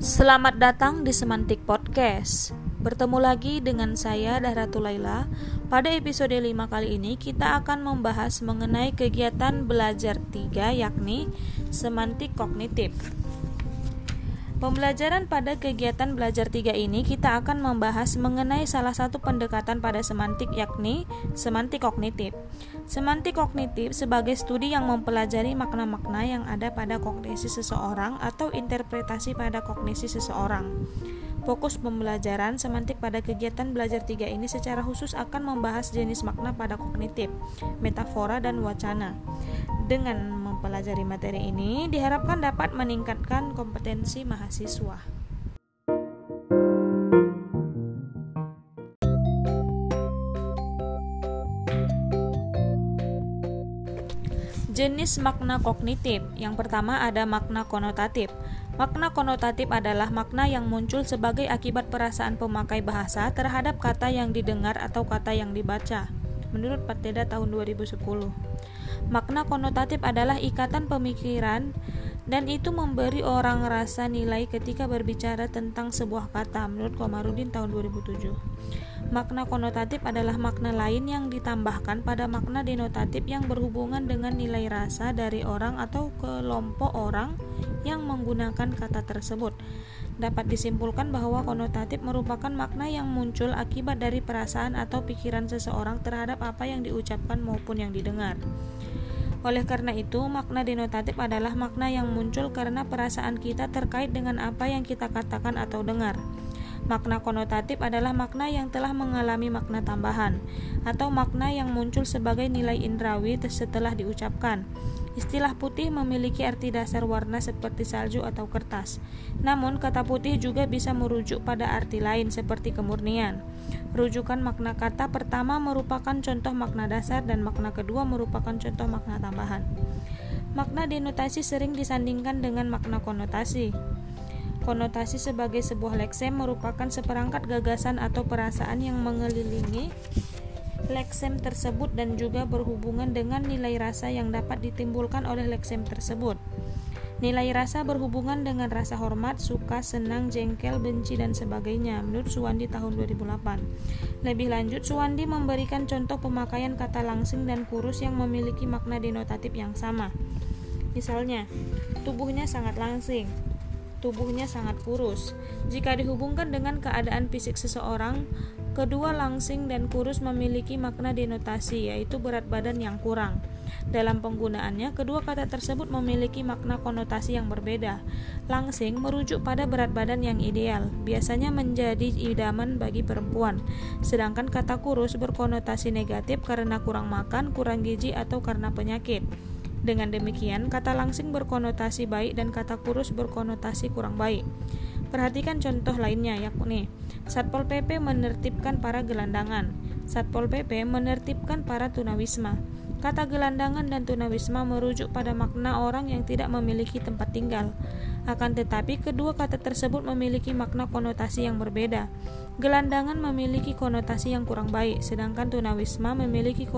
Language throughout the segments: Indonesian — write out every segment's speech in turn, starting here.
Selamat datang di Semantik Podcast. Bertemu lagi dengan saya Dahratul Laila. Pada episode 5 kali ini kita akan membahas mengenai kegiatan belajar 3 yakni semantik kognitif. Pembelajaran pada kegiatan belajar tiga ini kita akan membahas mengenai salah satu pendekatan pada semantik yakni semantik kognitif. Semantik kognitif sebagai studi yang mempelajari makna-makna yang ada pada kognisi seseorang atau interpretasi pada kognisi seseorang. Fokus pembelajaran semantik pada kegiatan belajar tiga ini secara khusus akan membahas jenis makna pada kognitif, metafora, dan wacana. Dengan mempelajari materi ini diharapkan dapat meningkatkan kompetensi mahasiswa. Jenis makna kognitif. Yang pertama ada makna konotatif. Makna konotatif adalah makna yang muncul sebagai akibat perasaan pemakai bahasa terhadap kata yang didengar atau kata yang dibaca. Menurut Pateda tahun 2010. Makna konotatif adalah ikatan pemikiran dan itu memberi orang rasa nilai ketika berbicara tentang sebuah kata menurut Komarudin tahun 2007. Makna konotatif adalah makna lain yang ditambahkan pada makna denotatif yang berhubungan dengan nilai rasa dari orang atau kelompok orang yang menggunakan kata tersebut. Dapat disimpulkan bahwa konotatif merupakan makna yang muncul akibat dari perasaan atau pikiran seseorang terhadap apa yang diucapkan maupun yang didengar. Oleh karena itu, makna denotatif adalah makna yang muncul karena perasaan kita terkait dengan apa yang kita katakan atau dengar. Makna konotatif adalah makna yang telah mengalami makna tambahan atau makna yang muncul sebagai nilai indrawi setelah diucapkan. Istilah putih memiliki arti dasar warna seperti salju atau kertas. Namun, kata putih juga bisa merujuk pada arti lain seperti kemurnian. Rujukan makna kata pertama merupakan contoh makna dasar dan makna kedua merupakan contoh makna tambahan. Makna denotasi sering disandingkan dengan makna konotasi. Konotasi sebagai sebuah leksem merupakan seperangkat gagasan atau perasaan yang mengelilingi leksem tersebut dan juga berhubungan dengan nilai rasa yang dapat ditimbulkan oleh leksem tersebut. Nilai rasa berhubungan dengan rasa hormat, suka, senang, jengkel, benci, dan sebagainya, menurut Suwandi tahun 2008. Lebih lanjut, Suwandi memberikan contoh pemakaian kata langsing dan kurus yang memiliki makna denotatif yang sama. Misalnya, tubuhnya sangat langsing, tubuhnya sangat kurus. Jika dihubungkan dengan keadaan fisik seseorang, kedua langsing dan kurus memiliki makna denotasi, yaitu berat badan yang kurang. Dalam penggunaannya, kedua kata tersebut memiliki makna konotasi yang berbeda. Langsing merujuk pada berat badan yang ideal, biasanya menjadi idaman bagi perempuan, sedangkan kata kurus berkonotasi negatif karena kurang makan, kurang gizi, atau karena penyakit. Dengan demikian, kata langsing berkonotasi baik dan kata kurus berkonotasi kurang baik. Perhatikan contoh lainnya yakni Satpol PP menertibkan para gelandangan. Satpol PP menertibkan para tunawisma. Kata gelandangan dan tunawisma merujuk pada makna orang yang tidak memiliki tempat tinggal. Akan tetapi, kedua kata tersebut memiliki makna konotasi yang berbeda. Gelandangan memiliki konotasi yang kurang baik, sedangkan tunawisma memiliki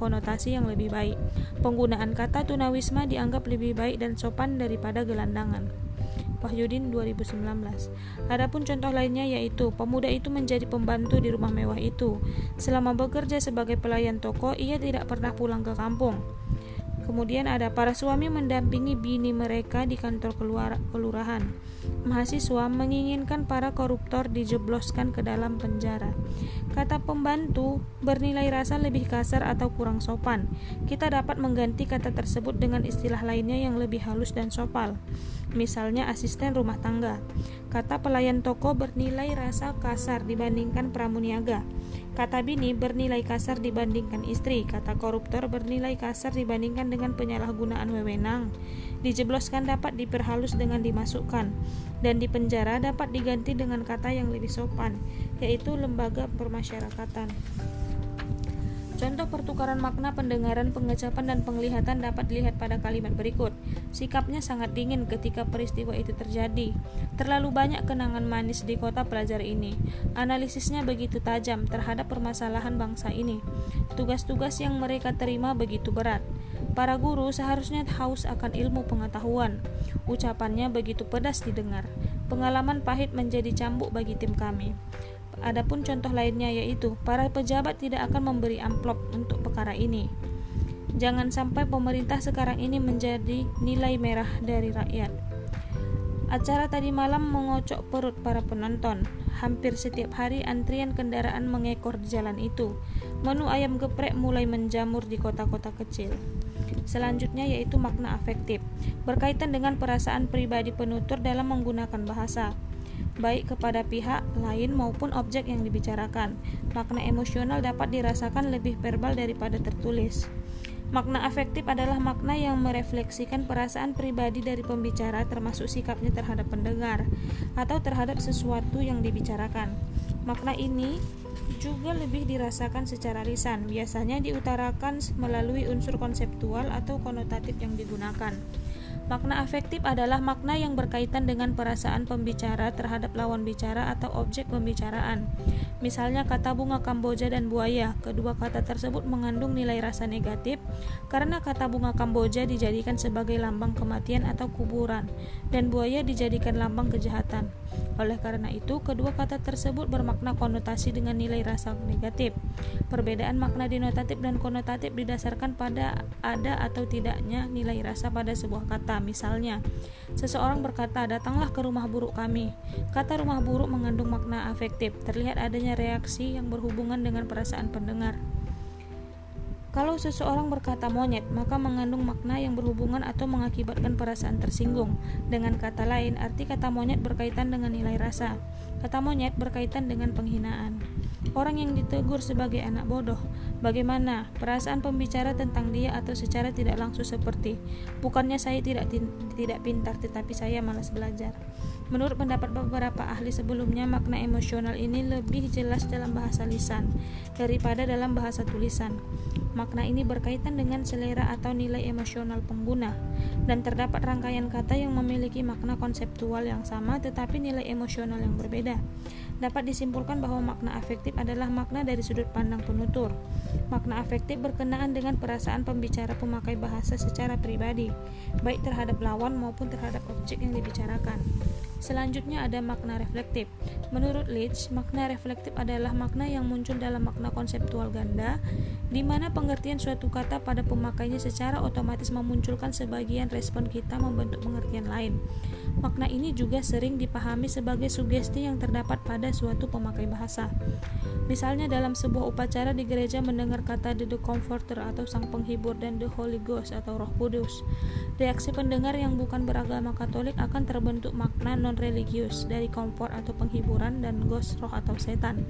konotasi yang lebih baik. Penggunaan kata tunawisma dianggap lebih baik dan sopan daripada gelandangan. Wahyudin 2019. Adapun contoh lainnya yaitu pemuda itu menjadi pembantu di rumah mewah itu. Selama bekerja sebagai pelayan toko, ia tidak pernah pulang ke kampung. Kemudian ada para suami mendampingi bini mereka di kantor kelurahan. Mahasiswa menginginkan para koruptor dijebloskan ke dalam penjara. Kata pembantu bernilai rasa lebih kasar atau kurang sopan. Kita dapat mengganti kata tersebut dengan istilah lainnya yang lebih halus dan sopal. Misalnya asisten rumah tangga. Kata pelayan toko bernilai rasa kasar dibandingkan pramuniaga. Kata bini bernilai kasar dibandingkan istri, kata koruptor bernilai kasar dibandingkan dengan penyalahgunaan wewenang. Dijebloskan dapat diperhalus dengan dimasukkan, dan di penjara dapat diganti dengan kata yang lebih sopan, yaitu lembaga permasyarakatan. Contoh pertukaran makna pendengaran, pengecapan, dan penglihatan dapat dilihat pada kalimat berikut. Sikapnya sangat dingin ketika peristiwa itu terjadi. Terlalu banyak kenangan manis di kota pelajar ini. Analisisnya begitu tajam terhadap permasalahan bangsa ini. Tugas-tugas yang mereka terima begitu berat. Para guru seharusnya haus akan ilmu pengetahuan. Ucapannya begitu pedas didengar. Pengalaman pahit menjadi cambuk bagi tim kami. Adapun contoh lainnya yaitu para pejabat tidak akan memberi amplop untuk perkara ini. Jangan sampai pemerintah sekarang ini menjadi nilai merah dari rakyat. Acara tadi malam mengocok perut para penonton. Hampir setiap hari antrian kendaraan mengekor di jalan itu. Menu ayam geprek mulai menjamur di kota-kota kecil. Selanjutnya yaitu makna afektif, berkaitan dengan perasaan pribadi penutur dalam menggunakan bahasa, baik kepada pihak lain maupun objek yang dibicarakan. Makna emosional dapat dirasakan lebih verbal daripada tertulis. Makna afektif adalah makna yang merefleksikan perasaan pribadi dari pembicara termasuk sikapnya terhadap pendengar atau terhadap sesuatu yang dibicarakan. Makna ini juga lebih dirasakan secara lisan, biasanya diutarakan melalui unsur konseptual atau konotatif yang digunakan. Makna afektif adalah makna yang berkaitan dengan perasaan pembicara terhadap lawan bicara atau objek pembicaraan. Misalnya kata bunga Kamboja dan buaya, kedua kata tersebut mengandung nilai rasa negatif karena kata bunga Kamboja dijadikan sebagai lambang kematian atau kuburan dan buaya dijadikan lambang kejahatan. Oleh karena itu, kedua kata tersebut bermakna konotasi dengan nilai rasa negatif. Perbedaan makna denotatif dan konotatif didasarkan pada ada atau tidaknya nilai rasa pada sebuah kata. Misalnya, seseorang berkata, "Datanglah ke rumah buruk kami." Kata rumah buruk mengandung makna afektif. Terlihat adanya reaksi yang berhubungan dengan perasaan pendengar. Kalau seseorang berkata monyet, maka mengandung makna yang berhubungan atau mengakibatkan perasaan tersinggung. Dengan kata lain, arti kata monyet berkaitan dengan nilai rasa. Kata monyet berkaitan dengan penghinaan. Orang yang ditegur sebagai anak bodoh, bagaimana perasaan pembicara tentang dia atau secara tidak langsung seperti, bukannya saya tidak tidak pintar tetapi saya malas belajar. Menurut pendapat beberapa ahli sebelumnya, makna emosional ini lebih jelas dalam bahasa lisan daripada dalam bahasa tulisan. Makna ini berkaitan dengan selera atau nilai emosional pengguna, dan terdapat rangkaian kata yang memiliki makna konseptual yang sama tetapi nilai emosional yang berbeda. Dapat disimpulkan bahwa makna afektif adalah makna dari sudut pandang penutur. Makna afektif berkenaan dengan perasaan pembicara pemakai bahasa secara pribadi, baik terhadap lawan maupun terhadap objek yang dibicarakan. Selanjutnya ada makna reflektif. Menurut Leach, makna reflektif adalah makna yang muncul dalam makna konseptual ganda, di mana pengertian suatu kata pada pemakainya secara otomatis memunculkan sebagian respon kita membentuk pengertian lain. Makna ini juga sering dipahami sebagai sugesti yang terdapat pada suatu pemakai bahasa. Misalnya dalam sebuah upacara di gereja mendengar kata The Comforter atau Sang Penghibur dan The Holy Ghost atau Roh Kudus. Reaksi pendengar yang bukan beragama Katolik akan terbentuk makna non-religius dari kompor atau penghiburan dan ghost roh atau setan.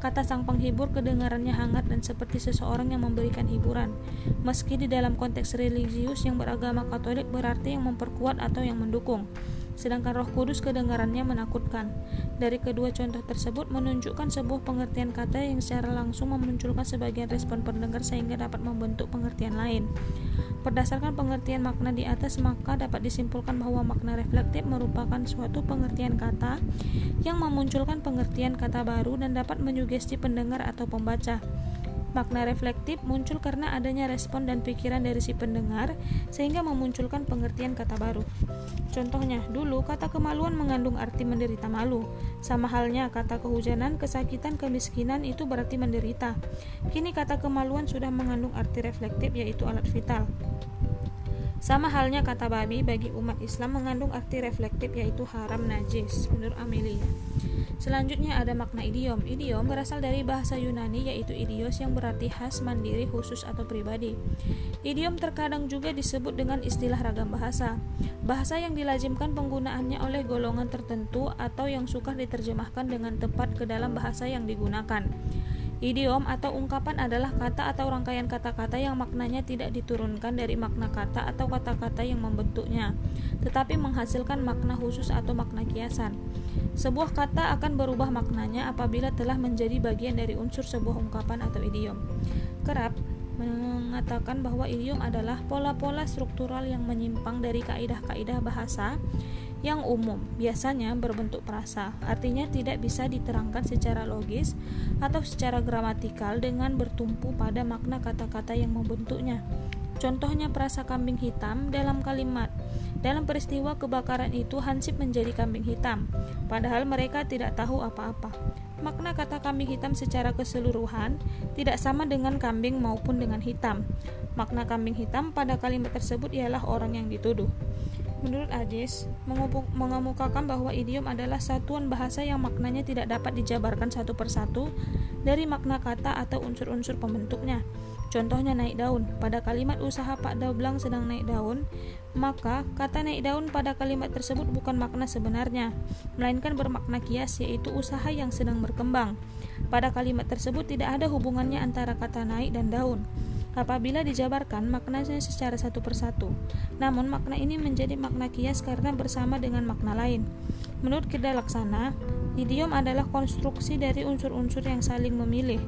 Kata sang penghibur kedengarannya hangat dan seperti seseorang yang memberikan hiburan. Meski di dalam konteks religius yang beragama Katolik berarti yang memperkuat atau yang mendukung sedangkan Roh Kudus kedengarannya menakutkan. Dari kedua contoh tersebut menunjukkan sebuah pengertian kata yang secara langsung memunculkan sebagian respon pendengar sehingga dapat membentuk pengertian lain. Berdasarkan pengertian makna di atas, maka dapat disimpulkan bahwa makna reflektif merupakan suatu pengertian kata yang memunculkan pengertian kata baru dan dapat menyugesti pendengar atau pembaca. Makna reflektif muncul karena adanya respon dan pikiran dari si pendengar sehingga memunculkan pengertian kata baru. Contohnya, dulu kata kemaluan mengandung arti menderita malu. Sama halnya kata kehujanan, kesakitan, kemiskinan itu berarti menderita. Kini kata kemaluan sudah mengandung arti reflektif yaitu alat vital. Sama halnya kata babi bagi umat Islam mengandung arti reflektif yaitu haram najis menurut Amelia. Selanjutnya ada makna idiom. Idiom berasal dari bahasa Yunani yaitu idios yang berarti khas, mandiri, khusus atau pribadi. Idiom terkadang juga disebut dengan istilah ragam bahasa. Bahasa yang dilazimkan penggunaannya oleh golongan tertentu atau yang suka diterjemahkan dengan tepat ke dalam bahasa yang digunakan. Idiom atau ungkapan adalah kata atau rangkaian kata-kata yang maknanya tidak diturunkan dari makna kata atau kata-kata yang membentuknya, tetapi menghasilkan makna khusus atau makna kiasan. Sebuah kata akan berubah maknanya apabila telah menjadi bagian dari unsur sebuah ungkapan atau idiom. Kerap mengatakan bahwa idiom adalah pola-pola struktural yang menyimpang dari kaidah-kaidah bahasa yang umum, biasanya berbentuk prasa, artinya tidak bisa diterangkan secara logis atau secara gramatikal dengan bertumpu pada makna kata-kata yang membentuknya. Contohnya perasa kambing hitam dalam kalimat dalam peristiwa kebakaran itu Hansip menjadi kambing hitam, padahal mereka tidak tahu apa-apa. Makna kata kambing hitam secara keseluruhan tidak sama dengan kambing maupun dengan hitam. Makna kambing hitam pada kalimat tersebut ialah orang yang dituduh. Menurut Adis, mengemukakan bahwa idiom adalah satuan bahasa yang maknanya tidak dapat dijabarkan satu persatu dari makna kata atau unsur-unsur pembentuknya. Contohnya naik daun. Pada kalimat usaha Pak Dablang sedang naik daun, maka kata naik daun pada kalimat tersebut bukan makna sebenarnya, melainkan bermakna kias yaitu usaha yang sedang berkembang. Pada kalimat tersebut tidak ada hubungannya antara kata naik dan daun. Apabila dijabarkan maknanya secara satu persatu. Namun makna ini menjadi makna kias karena bersama dengan makna lain. Menurut Kirda Laksana, idiom adalah konstruksi dari unsur-unsur yang saling memilih.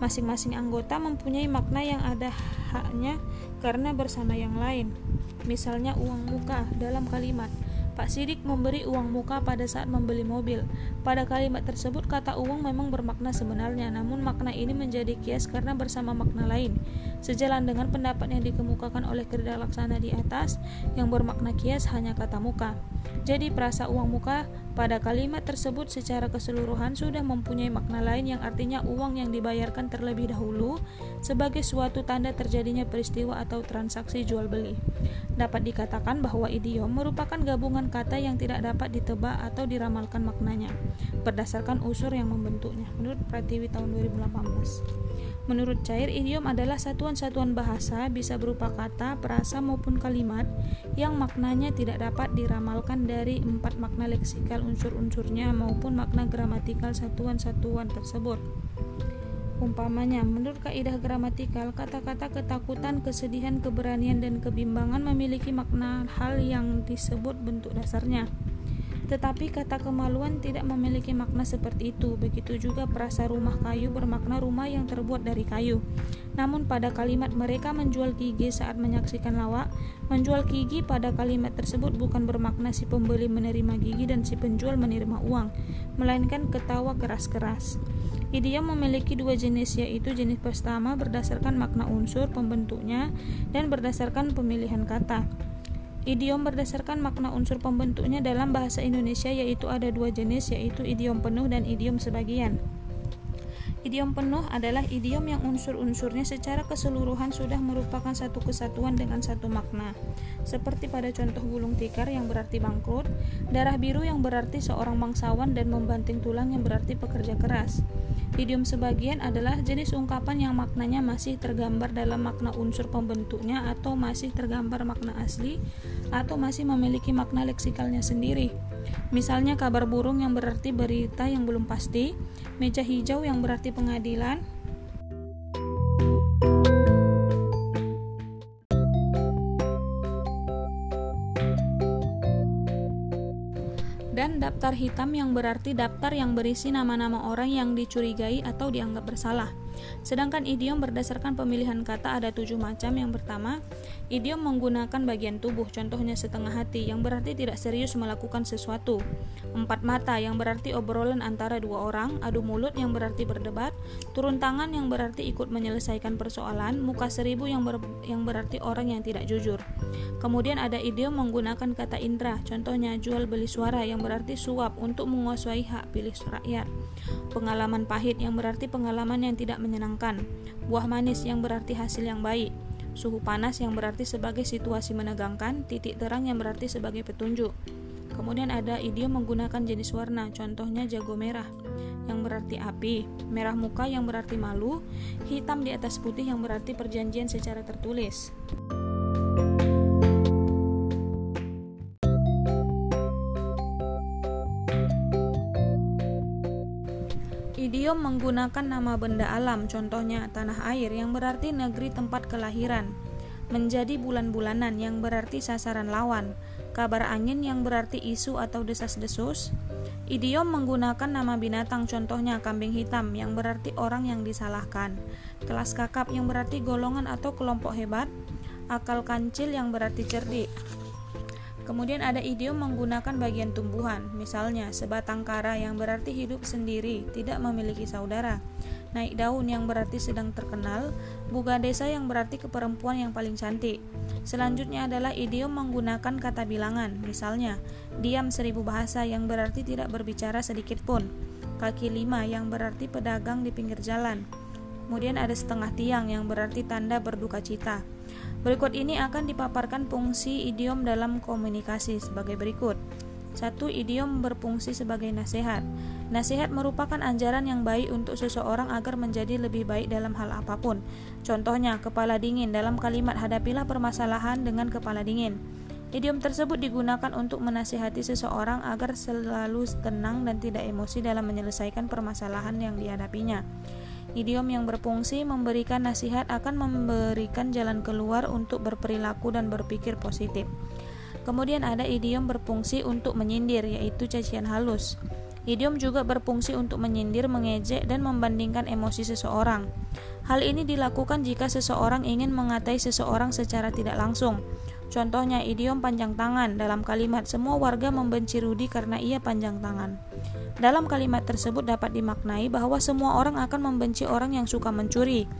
Masing-masing anggota mempunyai makna yang ada haknya karena bersama yang lain. Misalnya uang muka dalam kalimat Pak Sidik memberi uang muka pada saat membeli mobil. Pada kalimat tersebut kata uang memang bermakna sebenarnya, namun makna ini menjadi kias karena bersama makna lain. Sejalan dengan pendapat yang dikemukakan oleh Kerja Laksana di atas, yang bermakna kias hanya kata muka. Jadi perasa uang muka pada kalimat tersebut secara keseluruhan sudah mempunyai makna lain yang artinya uang yang dibayarkan terlebih dahulu sebagai suatu tanda terjadinya peristiwa atau transaksi jual beli. Dapat dikatakan bahwa idiom merupakan gabungan kata yang tidak dapat ditebak atau diramalkan maknanya berdasarkan unsur yang membentuknya. Menurut Pratiwi tahun 2018. Menurut Cair, idiom adalah satuan-satuan bahasa bisa berupa kata, perasa maupun kalimat yang maknanya tidak dapat diramalkan dari empat makna leksikal unsur-unsurnya maupun makna gramatikal satuan-satuan tersebut. Umpamanya, menurut kaidah gramatikal, kata-kata ketakutan, kesedihan, keberanian, dan kebimbangan memiliki makna hal yang disebut bentuk dasarnya. Tetapi kata kemaluan tidak memiliki makna seperti itu. Begitu juga perasa rumah kayu bermakna rumah yang terbuat dari kayu. Namun pada kalimat mereka menjual gigi saat menyaksikan lawak, menjual gigi pada kalimat tersebut bukan bermakna si pembeli menerima gigi dan si penjual menerima uang, melainkan ketawa keras-keras. Idiom memiliki dua jenis yaitu jenis pertama berdasarkan makna unsur pembentuknya dan berdasarkan pemilihan kata. Idiom berdasarkan makna unsur pembentuknya dalam bahasa Indonesia yaitu ada dua jenis yaitu idiom penuh dan idiom sebagian. Idiom penuh adalah idiom yang unsur-unsurnya secara keseluruhan sudah merupakan satu kesatuan dengan satu makna. Seperti pada contoh gulung tikar yang berarti bangkrut, darah biru yang berarti seorang bangsawan dan membanting tulang yang berarti pekerja keras. Idiom sebagian adalah jenis ungkapan yang maknanya masih tergambar dalam makna unsur pembentuknya atau masih tergambar makna asli atau masih memiliki makna leksikalnya sendiri. Misalnya kabar burung yang berarti berita yang belum pasti, meja hijau yang berarti pengadilan, dan daftar hitam yang berarti daftar yang berisi nama-nama orang yang dicurigai atau dianggap bersalah. Sedangkan idiom berdasarkan pemilihan kata ada tujuh macam. Yang pertama, idiom menggunakan bagian tubuh, contohnya setengah hati, yang berarti tidak serius melakukan sesuatu. Empat mata, yang berarti obrolan antara dua orang. Adu mulut, yang berarti berdebat. Turun tangan, yang berarti ikut menyelesaikan persoalan. Muka seribu, yang, ber yang berarti orang yang tidak jujur. Kemudian ada idiom menggunakan kata indra, contohnya jual beli suara, yang berarti suap untuk menguasai hak pilih rakyat. Pengalaman pahit, yang berarti pengalaman yang tidak menyenangkan, buah manis yang berarti hasil yang baik, suhu panas yang berarti sebagai situasi menegangkan, titik terang yang berarti sebagai petunjuk. Kemudian ada idiom menggunakan jenis warna, contohnya jago merah yang berarti api, merah muka yang berarti malu, hitam di atas putih yang berarti perjanjian secara tertulis. Idiom menggunakan nama benda alam, contohnya tanah air yang berarti negeri tempat kelahiran, menjadi bulan-bulanan yang berarti sasaran lawan, kabar angin yang berarti isu atau desas-desus. Idiom menggunakan nama binatang, contohnya kambing hitam yang berarti orang yang disalahkan, kelas kakap yang berarti golongan atau kelompok hebat, akal kancil yang berarti cerdik. Kemudian ada idiom menggunakan bagian tumbuhan, misalnya sebatang kara yang berarti hidup sendiri, tidak memiliki saudara. naik daun yang berarti sedang terkenal, buga desa yang berarti keperempuan yang paling cantik. Selanjutnya adalah idiom menggunakan kata bilangan, misalnya diam seribu bahasa yang berarti tidak berbicara sedikit pun, kaki lima yang berarti pedagang di pinggir jalan. Kemudian ada setengah tiang yang berarti tanda berduka cita. Berikut ini akan dipaparkan fungsi idiom dalam komunikasi sebagai berikut. Satu, idiom berfungsi sebagai nasihat. Nasihat merupakan ajaran yang baik untuk seseorang agar menjadi lebih baik dalam hal apa pun. Contohnya, kepala dingin dalam kalimat hadapilah permasalahan dengan kepala dingin. Idiom tersebut digunakan untuk menasihati seseorang agar selalu tenang dan tidak emosi dalam menyelesaikan permasalahan yang dihadapinya. Idiom yang berfungsi memberikan nasihat akan memberikan jalan keluar untuk berperilaku dan berpikir positif. Kemudian ada idiom berfungsi untuk menyindir, yaitu cacian halus. Idiom juga berfungsi untuk menyindir, mengejek, dan membandingkan emosi seseorang. Hal ini dilakukan jika seseorang ingin mengatai seseorang secara tidak langsung. Contohnya idiom panjang tangan dalam kalimat semua warga membenci Rudi karena ia panjang tangan. Dalam kalimat tersebut dapat dimaknai bahwa semua orang akan membenci orang yang suka mencuri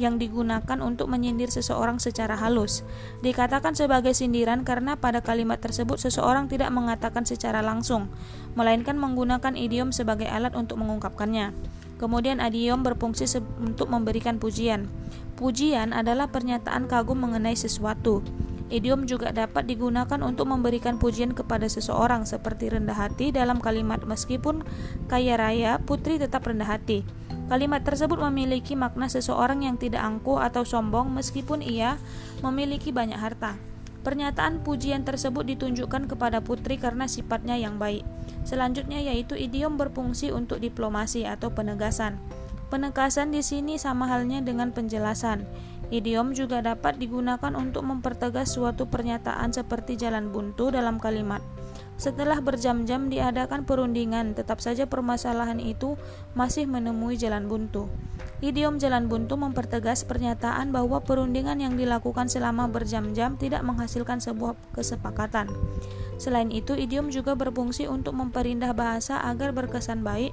yang digunakan untuk menyindir seseorang secara halus. Dikatakan sebagai sindiran karena pada kalimat tersebut seseorang tidak mengatakan secara langsung, melainkan menggunakan idiom sebagai alat untuk mengungkapkannya. Kemudian idiom berfungsi untuk memberikan pujian. Pujian adalah pernyataan kagum mengenai sesuatu. Idiom juga dapat digunakan untuk memberikan pujian kepada seseorang seperti rendah hati dalam kalimat meskipun kaya raya, putri tetap rendah hati. Kalimat tersebut memiliki makna seseorang yang tidak angkuh atau sombong meskipun ia memiliki banyak harta. Pernyataan pujian tersebut ditunjukkan kepada putri karena sifatnya yang baik. Selanjutnya yaitu idiom berfungsi untuk diplomasi atau penegasan. Penegasan di sini sama halnya dengan penjelasan. Idiom juga dapat digunakan untuk mempertegas suatu pernyataan seperti jalan buntu dalam kalimat. Setelah berjam-jam diadakan perundingan, tetap saja permasalahan itu masih menemui jalan buntu. Idiom jalan buntu mempertegas pernyataan bahwa perundingan yang dilakukan selama berjam-jam tidak menghasilkan sebuah kesepakatan. Selain itu, idiom juga berfungsi untuk memperindah bahasa agar berkesan baik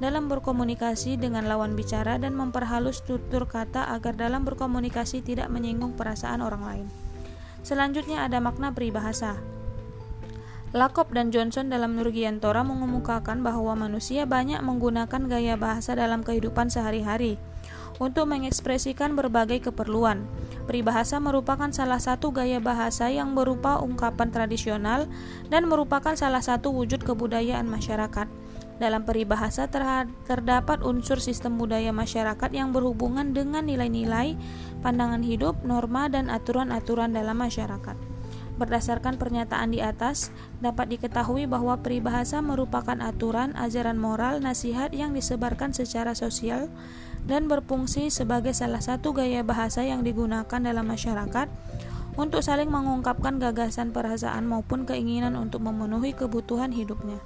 dalam berkomunikasi dengan lawan bicara dan memperhalus tutur kata agar dalam berkomunikasi tidak menyinggung perasaan orang lain. Selanjutnya ada makna peribahasa. Lakop dan Johnson dalam Nurgiantora mengemukakan bahwa manusia banyak menggunakan gaya bahasa dalam kehidupan sehari-hari untuk mengekspresikan berbagai keperluan. Peribahasa merupakan salah satu gaya bahasa yang berupa ungkapan tradisional dan merupakan salah satu wujud kebudayaan masyarakat. Dalam peribahasa terdapat unsur sistem budaya masyarakat yang berhubungan dengan nilai-nilai, pandangan hidup, norma, dan aturan-aturan dalam masyarakat. Berdasarkan pernyataan di atas, dapat diketahui bahwa peribahasa merupakan aturan, ajaran moral, nasihat yang disebarkan secara sosial dan berfungsi sebagai salah satu gaya bahasa yang digunakan dalam masyarakat untuk saling mengungkapkan gagasan perasaan maupun keinginan untuk memenuhi kebutuhan hidupnya.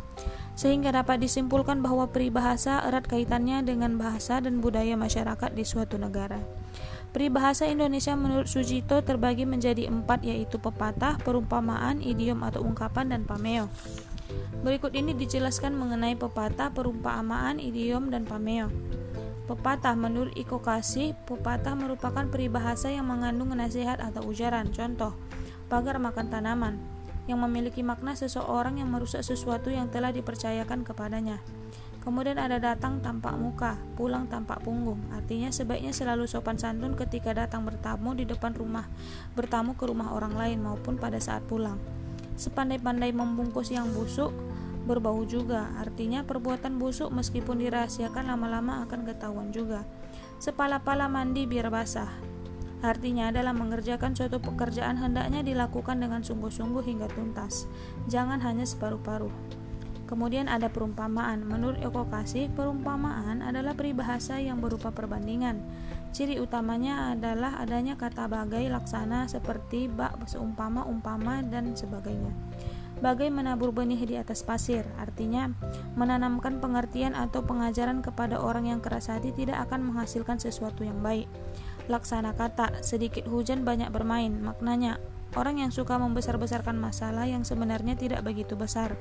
Sehingga dapat disimpulkan bahwa peribahasa erat kaitannya dengan bahasa dan budaya masyarakat di suatu negara. Peribahasa Indonesia menurut Sujito terbagi menjadi empat yaitu pepatah, perumpamaan, idiom atau ungkapan, dan pameo. Berikut ini dijelaskan mengenai pepatah, perumpamaan, idiom, dan pameo. Pepatah menurut Iko Kasih, pepatah merupakan peribahasa yang mengandung nasihat atau ujaran. Contoh, pagar makan tanaman, yang memiliki makna seseorang yang merusak sesuatu yang telah dipercayakan kepadanya. Kemudian ada datang tampak muka, pulang tampak punggung. Artinya sebaiknya selalu sopan santun ketika datang bertamu di depan rumah, bertamu ke rumah orang lain maupun pada saat pulang. Sepandai-pandai membungkus yang busuk, berbau juga. Artinya perbuatan busuk meskipun dirahasiakan lama-lama akan ketahuan juga. Sepala-pala mandi biar basah. Artinya adalah mengerjakan suatu pekerjaan hendaknya dilakukan dengan sungguh-sungguh hingga tuntas. Jangan hanya separuh-paruh. Kemudian ada perumpamaan. Menurut Eko Kasih, perumpamaan adalah peribahasa yang berupa perbandingan. Ciri utamanya adalah adanya kata bagai laksana seperti bak, seumpama, umpama, dan sebagainya. Bagai menabur benih di atas pasir, artinya menanamkan pengertian atau pengajaran kepada orang yang keras hati tidak akan menghasilkan sesuatu yang baik. Laksana kata, sedikit hujan banyak bermain, maknanya orang yang suka membesar-besarkan masalah yang sebenarnya tidak begitu besar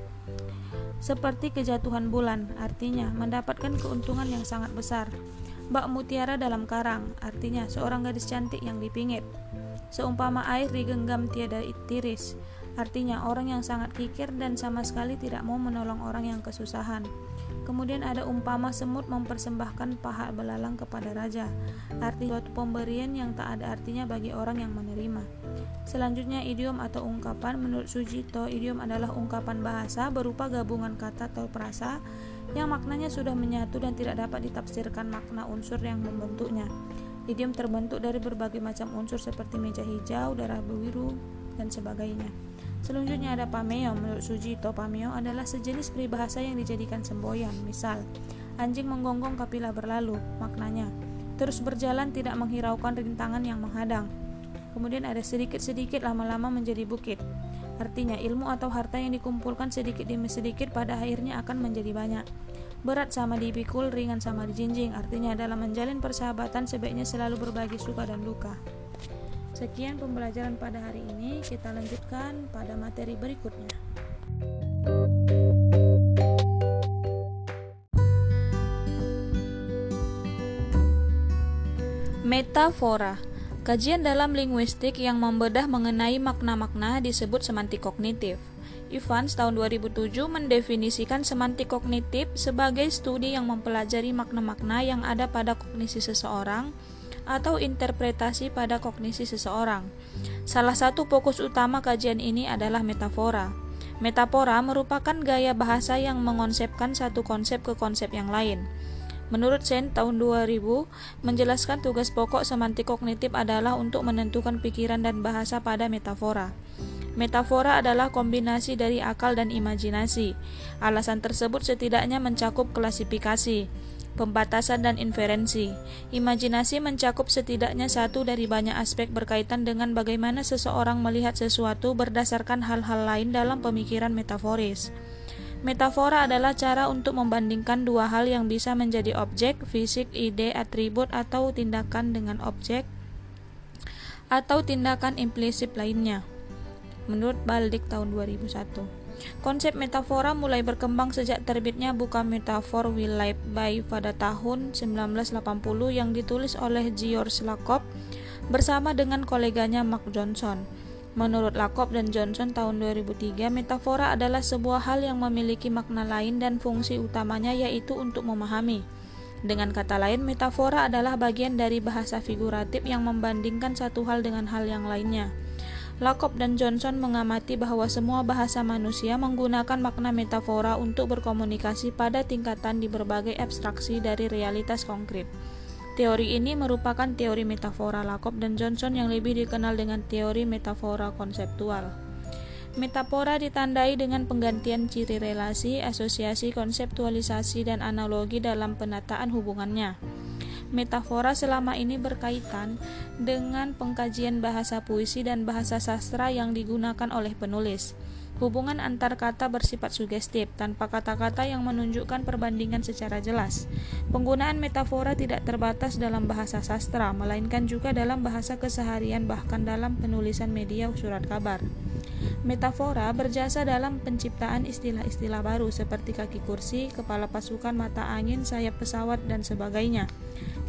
seperti kejatuhan bulan, artinya mendapatkan keuntungan yang sangat besar. Bak mutiara dalam karang, artinya seorang gadis cantik yang dipingit. Seumpama air digenggam tiada tiris, artinya orang yang sangat kikir dan sama sekali tidak mau menolong orang yang kesusahan. Kemudian ada umpama semut mempersembahkan paha belalang kepada raja, arti suatu pemberian yang tak ada artinya bagi orang yang menerima. Selanjutnya idiom atau ungkapan menurut Sujito idiom adalah ungkapan bahasa berupa gabungan kata atau perasa yang maknanya sudah menyatu dan tidak dapat ditafsirkan makna unsur yang membentuknya. Idiom terbentuk dari berbagai macam unsur seperti meja hijau, darah biru, dan sebagainya. Selanjutnya ada pameo. Menurut Sujito, pameo adalah sejenis peribahasa yang dijadikan semboyan. Misal, anjing menggonggong kapila berlalu. Maknanya, terus berjalan tidak menghiraukan rintangan yang menghadang. Kemudian ada sedikit-sedikit lama-lama menjadi bukit. Artinya, ilmu atau harta yang dikumpulkan sedikit demi sedikit pada akhirnya akan menjadi banyak. Berat sama dipikul, ringan sama dijinjing. Artinya, dalam menjalin persahabatan sebaiknya selalu berbagi suka dan duka. Sekian pembelajaran pada hari ini, kita lanjutkan pada materi berikutnya. Metafora Kajian dalam linguistik yang membedah mengenai makna-makna disebut semantik kognitif. Evans tahun 2007 mendefinisikan semantik kognitif sebagai studi yang mempelajari makna-makna yang ada pada kognisi seseorang atau interpretasi pada kognisi seseorang. Salah satu fokus utama kajian ini adalah metafora. Metafora merupakan gaya bahasa yang mengonsepkan satu konsep ke konsep yang lain. Menurut Sen tahun 2000 menjelaskan tugas pokok semantik kognitif adalah untuk menentukan pikiran dan bahasa pada metafora. Metafora adalah kombinasi dari akal dan imajinasi. Alasan tersebut setidaknya mencakup klasifikasi, pembatasan dan inferensi. Imajinasi mencakup setidaknya satu dari banyak aspek berkaitan dengan bagaimana seseorang melihat sesuatu berdasarkan hal-hal lain dalam pemikiran metaforis. Metafora adalah cara untuk membandingkan dua hal yang bisa menjadi objek, fisik, ide, atribut, atau tindakan dengan objek atau tindakan implisit lainnya. Menurut Baldik tahun 2001. Konsep metafora mulai berkembang sejak terbitnya buku Metaphor Will Life by pada tahun 1980 yang ditulis oleh George Lakoff bersama dengan koleganya Mark Johnson. Menurut Lakoff dan Johnson tahun 2003, metafora adalah sebuah hal yang memiliki makna lain dan fungsi utamanya yaitu untuk memahami. Dengan kata lain, metafora adalah bagian dari bahasa figuratif yang membandingkan satu hal dengan hal yang lainnya. Lakop dan Johnson mengamati bahwa semua bahasa manusia menggunakan makna metafora untuk berkomunikasi pada tingkatan di berbagai abstraksi dari realitas konkret. Teori ini merupakan teori metafora Lakop dan Johnson yang lebih dikenal dengan teori metafora konseptual. Metafora ditandai dengan penggantian ciri relasi, asosiasi, konseptualisasi, dan analogi dalam penataan hubungannya. Metafora selama ini berkaitan dengan pengkajian bahasa puisi dan bahasa sastra yang digunakan oleh penulis. Hubungan antar kata bersifat sugestif, tanpa kata-kata yang menunjukkan perbandingan secara jelas. Penggunaan metafora tidak terbatas dalam bahasa sastra, melainkan juga dalam bahasa keseharian, bahkan dalam penulisan media surat kabar. Metafora berjasa dalam penciptaan istilah-istilah baru seperti kaki kursi, kepala pasukan, mata angin, sayap pesawat, dan sebagainya.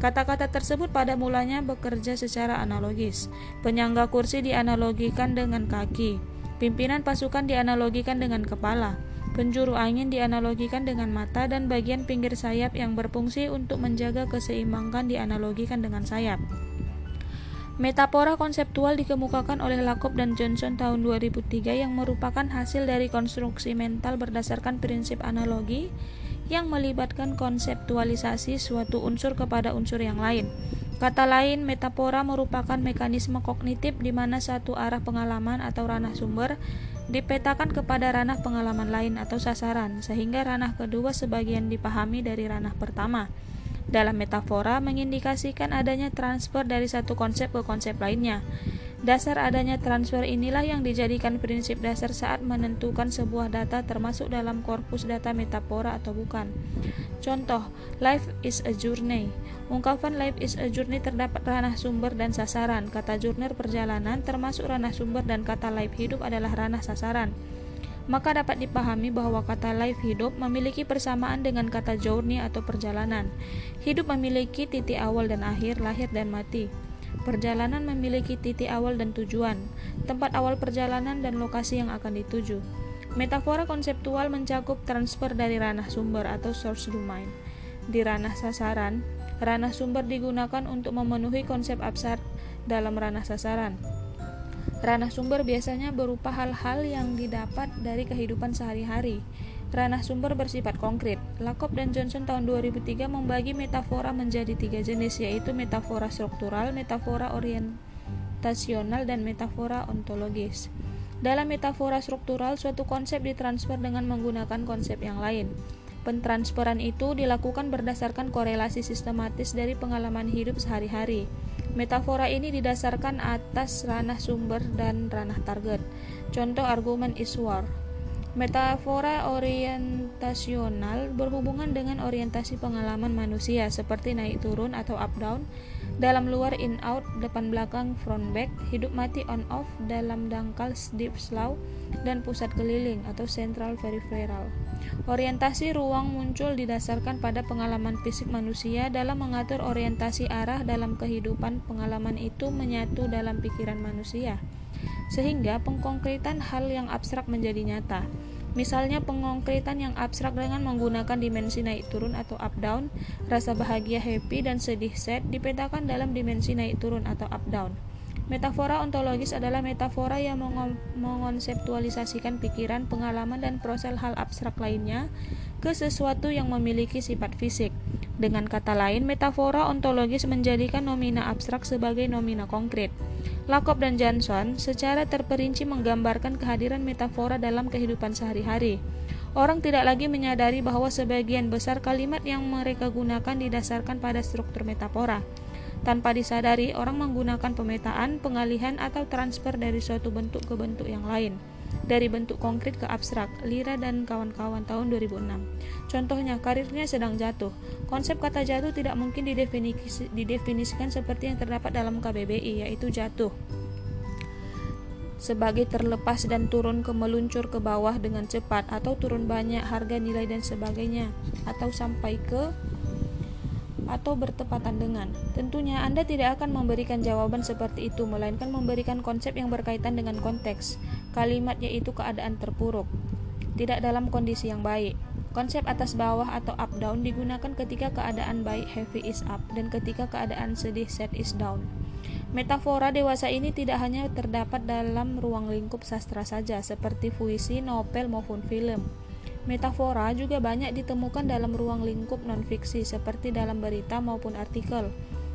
Kata-kata tersebut pada mulanya bekerja secara analogis. Penyangga kursi dianalogikan dengan kaki, pimpinan pasukan dianalogikan dengan kepala, penjuru angin dianalogikan dengan mata, dan bagian pinggir sayap yang berfungsi untuk menjaga keseimbangan dianalogikan dengan sayap. Metafora konseptual dikemukakan oleh Lakoff dan Johnson tahun 2003 yang merupakan hasil dari konstruksi mental berdasarkan prinsip analogi yang melibatkan konseptualisasi suatu unsur kepada unsur yang lain. Kata lain, metafora merupakan mekanisme kognitif di mana satu arah pengalaman atau ranah sumber dipetakan kepada ranah pengalaman lain atau sasaran, sehingga ranah kedua sebagian dipahami dari ranah pertama. Dalam metafora mengindikasikan adanya transfer dari satu konsep ke konsep lainnya. Dasar adanya transfer inilah yang dijadikan prinsip dasar saat menentukan sebuah data termasuk dalam korpus data metafora atau bukan. Contoh, life is a journey. Ungkapan life is a journey terdapat ranah sumber dan sasaran. Kata journey perjalanan termasuk ranah sumber dan kata life hidup adalah ranah sasaran. maka dapat dipahami bahwa kata life hidup memiliki persamaan dengan kata journey atau perjalanan. Hidup memiliki titik awal dan akhir, lahir dan mati. Perjalanan memiliki titik awal dan tujuan, tempat awal perjalanan dan lokasi yang akan dituju. Metafora konseptual mencakup transfer dari ranah sumber atau source domain. Di ranah sasaran, ranah sumber digunakan untuk memenuhi konsep abstrak dalam ranah sasaran. Ranah sumber biasanya berupa hal-hal yang didapat dari kehidupan sehari-hari. Ranah sumber bersifat konkret. Lakop dan Johnson tahun 2003 membagi metafora menjadi tiga jenis, yaitu metafora struktural, metafora orientasional, dan metafora ontologis. Dalam metafora struktural, suatu konsep ditransfer dengan menggunakan konsep yang lain. Pentransferan itu dilakukan berdasarkan korelasi sistematis dari pengalaman hidup sehari-hari. Metafora ini didasarkan atas ranah sumber dan ranah target. Contoh argumen Iswar. Metafora orientasional berhubungan dengan orientasi pengalaman manusia seperti naik turun atau up down, dalam luar in out, depan belakang front back, hidup mati on off, dalam dangkal deep slow, dan pusat keliling atau central peripheral. Orientasi ruang muncul didasarkan pada pengalaman fisik manusia dalam mengatur orientasi arah dalam kehidupan pengalaman itu menyatu dalam pikiran manusia sehingga pengkonkretan hal yang abstrak menjadi nyata. Misalnya pengkonkretan yang abstrak dengan menggunakan dimensi naik turun atau up down, rasa bahagia happy dan sedih sad dipetakan dalam dimensi naik turun atau up down. Metafora ontologis adalah metafora yang mengonseptualisasikan pikiran, pengalaman, dan proses hal abstrak lainnya ke sesuatu yang memiliki sifat fisik. Dengan kata lain, metafora ontologis menjadikan nomina abstrak sebagai nomina konkret. Lakop dan Johnson secara terperinci menggambarkan kehadiran metafora dalam kehidupan sehari-hari. Orang tidak lagi menyadari bahwa sebagian besar kalimat yang mereka gunakan didasarkan pada struktur metafora. Tanpa disadari, orang menggunakan pemetaan, pengalihan, atau transfer dari suatu bentuk ke bentuk yang lain. Dari bentuk konkret ke abstrak, Lira dan kawan-kawan tahun 2006. Contohnya, karirnya sedang jatuh. Konsep kata jatuh tidak mungkin didefinisi, didefinisikan seperti yang terdapat dalam KBBI, yaitu jatuh sebagai terlepas dan turun ke meluncur ke bawah dengan cepat atau turun banyak harga nilai dan sebagainya atau sampai ke atau bertepatan dengan. Tentunya Anda tidak akan memberikan jawaban seperti itu, melainkan memberikan konsep yang berkaitan dengan konteks. Kalimat yaitu keadaan terpuruk, tidak dalam kondisi yang baik. Konsep atas bawah atau up down digunakan ketika keadaan baik heavy is up dan ketika keadaan sedih set is down. Metafora dewasa ini tidak hanya terdapat dalam ruang lingkup sastra saja seperti puisi, novel maupun film Metafora juga banyak ditemukan dalam ruang lingkup non-fiksi seperti dalam berita maupun artikel.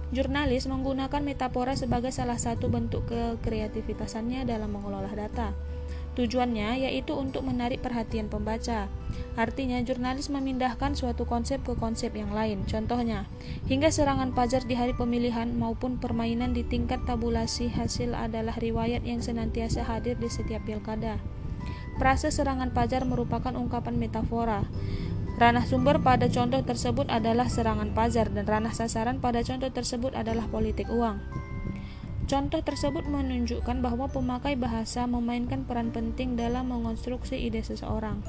Jurnalis menggunakan metafora sebagai salah satu bentuk kekreativitasannya dalam mengelola data. Tujuannya yaitu untuk menarik perhatian pembaca. Artinya, jurnalis memindahkan suatu konsep ke konsep yang lain. Contohnya, hingga serangan pajar di hari pemilihan maupun permainan di tingkat tabulasi hasil adalah riwayat yang senantiasa hadir di setiap pilkada. Prase serangan pajar merupakan ungkapan metafora. Ranah sumber pada contoh tersebut adalah serangan pajar dan ranah sasaran pada contoh tersebut adalah politik uang. Contoh tersebut menunjukkan bahwa pemakai bahasa memainkan peran penting dalam mengonstruksi ide seseorang.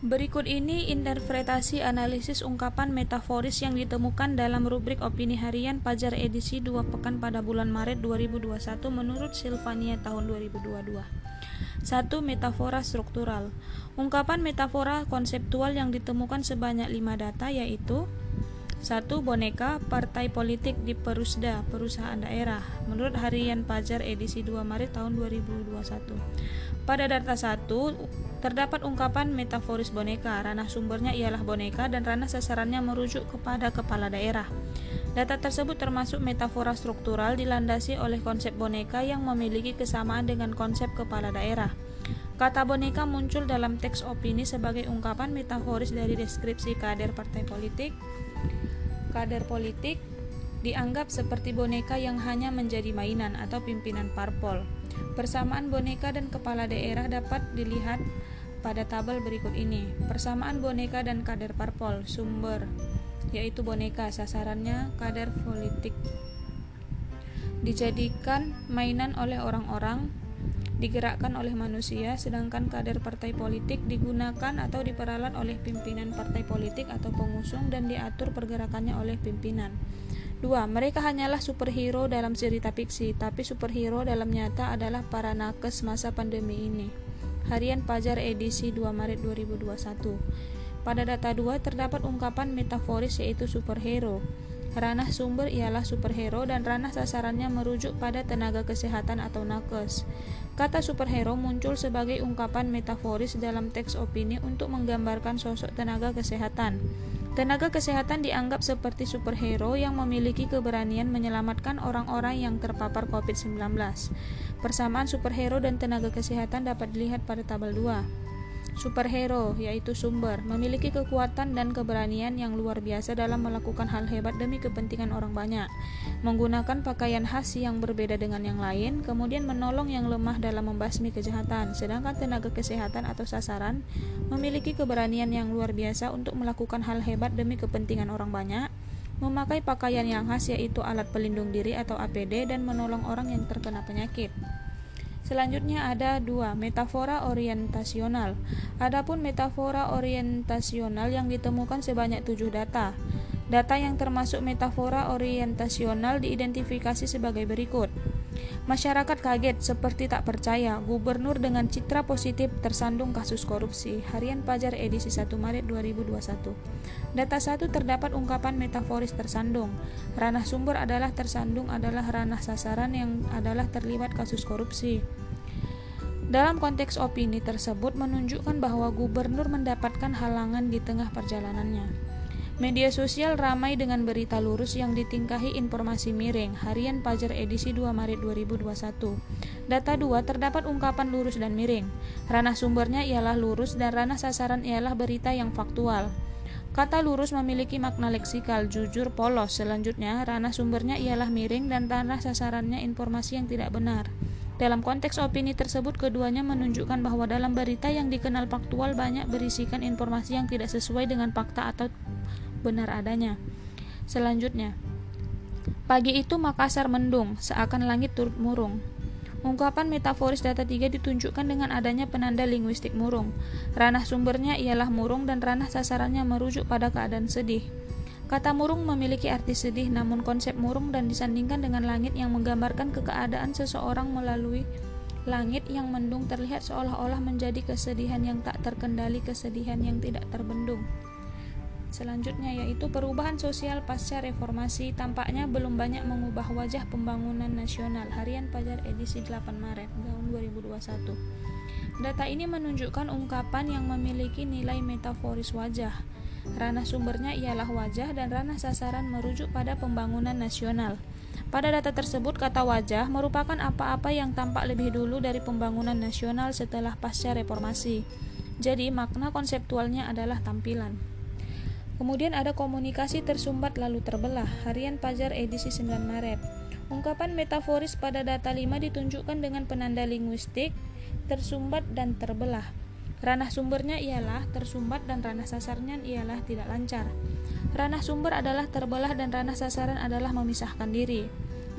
Berikut ini interpretasi analisis ungkapan metaforis yang ditemukan dalam rubrik opini harian Pajar edisi 2 pekan pada bulan Maret 2021 menurut Silvania tahun 2022. 1. Metafora struktural. Ungkapan metafora konseptual yang ditemukan sebanyak 5 data yaitu 1. Boneka partai politik di Perusda, perusahaan daerah. Menurut Harian Pajar edisi 2 Maret tahun 2021. Pada data 1 terdapat ungkapan metaforis boneka. Ranah sumbernya ialah boneka dan ranah sasarannya merujuk kepada kepala daerah. Data tersebut termasuk metafora struktural dilandasi oleh konsep boneka yang memiliki kesamaan dengan konsep kepala daerah. Kata boneka muncul dalam teks opini sebagai ungkapan metaforis dari deskripsi kader partai politik. Kader politik dianggap seperti boneka yang hanya menjadi mainan atau pimpinan parpol. Persamaan boneka dan kepala daerah dapat dilihat pada tabel berikut ini. Persamaan boneka dan kader parpol, sumber yaitu boneka sasarannya kader politik dijadikan mainan oleh orang-orang digerakkan oleh manusia, sedangkan kader partai politik digunakan atau diperalat oleh pimpinan partai politik atau pengusung dan diatur pergerakannya oleh pimpinan. 2. Mereka hanyalah superhero dalam cerita fiksi, tapi superhero dalam nyata adalah para nakes masa pandemi ini. Harian Pajar edisi 2 Maret 2021. Pada data 2 terdapat ungkapan metaforis yaitu superhero. Ranah sumber ialah superhero dan ranah sasarannya merujuk pada tenaga kesehatan atau nakes. Kata superhero muncul sebagai ungkapan metaforis dalam teks opini untuk menggambarkan sosok tenaga kesehatan. Tenaga kesehatan dianggap seperti superhero yang memiliki keberanian menyelamatkan orang-orang yang terpapar COVID-19. Persamaan superhero dan tenaga kesehatan dapat dilihat pada tabel 2. Superhero, yaitu sumber, memiliki kekuatan dan keberanian yang luar biasa dalam melakukan hal hebat demi kepentingan orang banyak. Menggunakan pakaian khas yang berbeda dengan yang lain, kemudian menolong yang lemah dalam membasmi kejahatan. Sedangkan tenaga kesehatan atau sasaran memiliki keberanian yang luar biasa untuk melakukan hal hebat demi kepentingan orang banyak, memakai pakaian yang khas yaitu alat pelindung diri atau APD dan menolong orang yang terkena penyakit. Selanjutnya ada dua, metafora orientasional. Adapun metafora orientasional yang ditemukan sebanyak tujuh data. Data yang termasuk metafora orientasional diidentifikasi sebagai berikut. Masyarakat kaget seperti tak percaya gubernur dengan citra positif tersandung kasus korupsi. Harian Pajar edisi 1 Maret 2021. Data 1 terdapat ungkapan metaforis tersandung. Ranah sumber adalah tersandung adalah ranah sasaran yang adalah terlibat kasus korupsi. Dalam konteks opini tersebut menunjukkan bahwa gubernur mendapatkan halangan di tengah perjalanannya. Media sosial ramai dengan berita lurus yang ditingkahi informasi miring. Harian Pajar edisi 2 Maret 2021. Data 2 terdapat ungkapan lurus dan miring. Ranah sumbernya ialah lurus dan ranah sasaran ialah berita yang faktual. Kata lurus memiliki makna leksikal, jujur, polos. Selanjutnya, ranah sumbernya ialah miring dan ranah sasarannya informasi yang tidak benar. Dalam konteks opini tersebut, keduanya menunjukkan bahwa dalam berita yang dikenal faktual banyak berisikan informasi yang tidak sesuai dengan fakta atau benar adanya. Selanjutnya, pagi itu Makassar mendung, seakan langit turut murung. Ungkapan metaforis data 3 ditunjukkan dengan adanya penanda linguistik murung. Ranah sumbernya ialah murung dan ranah sasarannya merujuk pada keadaan sedih. Kata murung memiliki arti sedih, namun konsep murung dan disandingkan dengan langit yang menggambarkan keadaan seseorang melalui langit yang mendung terlihat seolah-olah menjadi kesedihan yang tak terkendali, kesedihan yang tidak terbendung. Selanjutnya yaitu perubahan sosial pasca reformasi tampaknya belum banyak mengubah wajah pembangunan nasional. Harian Pajar edisi 8 Maret tahun 2021. Data ini menunjukkan ungkapan yang memiliki nilai metaforis wajah Ranah sumbernya ialah wajah dan ranah sasaran merujuk pada pembangunan nasional. Pada data tersebut, kata wajah merupakan apa-apa yang tampak lebih dulu dari pembangunan nasional setelah pasca reformasi. Jadi, makna konseptualnya adalah tampilan. Kemudian ada komunikasi tersumbat lalu terbelah, harian Pajar edisi 9 Maret. Ungkapan metaforis pada data 5 ditunjukkan dengan penanda linguistik, tersumbat dan terbelah. Ranah sumbernya ialah tersumbat dan ranah sasarnya ialah tidak lancar. Ranah sumber adalah terbelah dan ranah sasaran adalah memisahkan diri.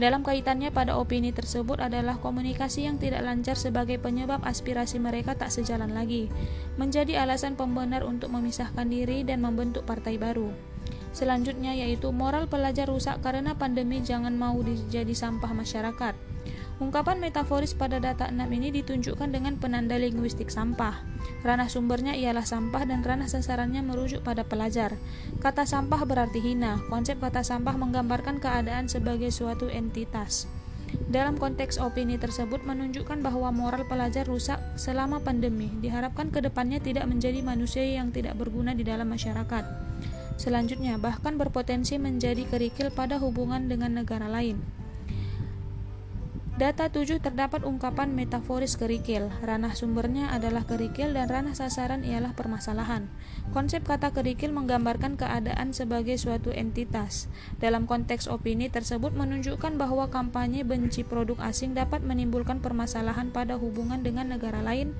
Dalam kaitannya pada opini tersebut adalah komunikasi yang tidak lancar sebagai penyebab aspirasi mereka tak sejalan lagi, menjadi alasan pembenar untuk memisahkan diri dan membentuk partai baru. Selanjutnya yaitu moral pelajar rusak karena pandemi jangan mau dijadi sampah masyarakat. Ungkapan metaforis pada data 6 ini ditunjukkan dengan penanda linguistik sampah. Ranah sumbernya ialah sampah dan ranah sasarannya merujuk pada pelajar. Kata sampah berarti hina. Konsep kata sampah menggambarkan keadaan sebagai suatu entitas. Dalam konteks opini tersebut menunjukkan bahwa moral pelajar rusak selama pandemi. Diharapkan ke depannya tidak menjadi manusia yang tidak berguna di dalam masyarakat. Selanjutnya, bahkan berpotensi menjadi kerikil pada hubungan dengan negara lain. Data 7 terdapat ungkapan metaforis kerikil. Ranah sumbernya adalah kerikil dan ranah sasaran ialah permasalahan. Konsep kata kerikil menggambarkan keadaan sebagai suatu entitas. Dalam konteks opini tersebut menunjukkan bahwa kampanye benci produk asing dapat menimbulkan permasalahan pada hubungan dengan negara lain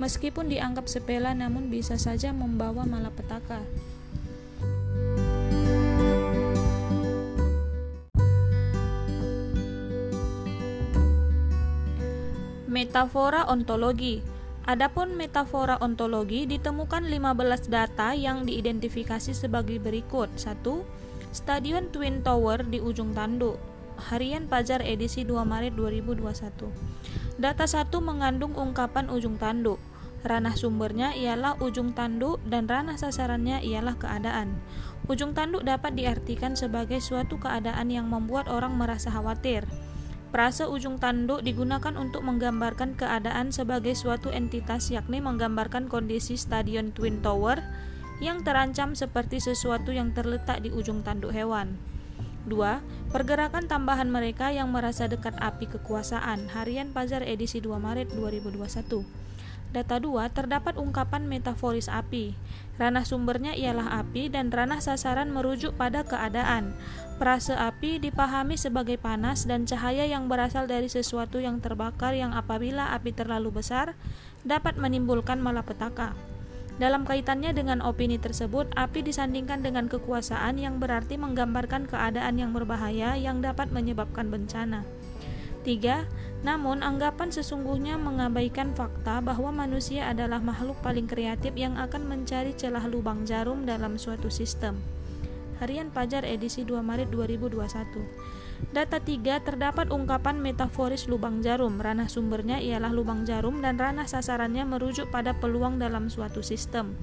meskipun dianggap sepele namun bisa saja membawa malapetaka. Metafora ontologi. Adapun metafora ontologi ditemukan 15 data yang diidentifikasi sebagai berikut. 1. Stadion Twin Tower di ujung tanduk. Harian Pajar edisi 2 Maret 2021. Data 1 mengandung ungkapan ujung tanduk. Ranah sumbernya ialah ujung tanduk dan ranah sasarannya ialah keadaan. Ujung tanduk dapat diartikan sebagai suatu keadaan yang membuat orang merasa khawatir. Prase ujung tanduk digunakan untuk menggambarkan keadaan sebagai suatu entitas yakni menggambarkan kondisi stadion Twin Tower yang terancam seperti sesuatu yang terletak di ujung tanduk hewan. 2. Pergerakan tambahan mereka yang merasa dekat api kekuasaan. Harian Pajar edisi 2 Maret 2021. Data 2 terdapat ungkapan metaforis api. Ranah sumbernya ialah api dan ranah sasaran merujuk pada keadaan. Prase api dipahami sebagai panas dan cahaya yang berasal dari sesuatu yang terbakar yang apabila api terlalu besar dapat menimbulkan malapetaka. Dalam kaitannya dengan opini tersebut, api disandingkan dengan kekuasaan yang berarti menggambarkan keadaan yang berbahaya yang dapat menyebabkan bencana. 3. Namun, anggapan sesungguhnya mengabaikan fakta bahwa manusia adalah makhluk paling kreatif yang akan mencari celah lubang jarum dalam suatu sistem. Harian Pajar edisi 2 Maret 2021. Data 3 terdapat ungkapan metaforis lubang jarum. Ranah sumbernya ialah lubang jarum dan ranah sasarannya merujuk pada peluang dalam suatu sistem.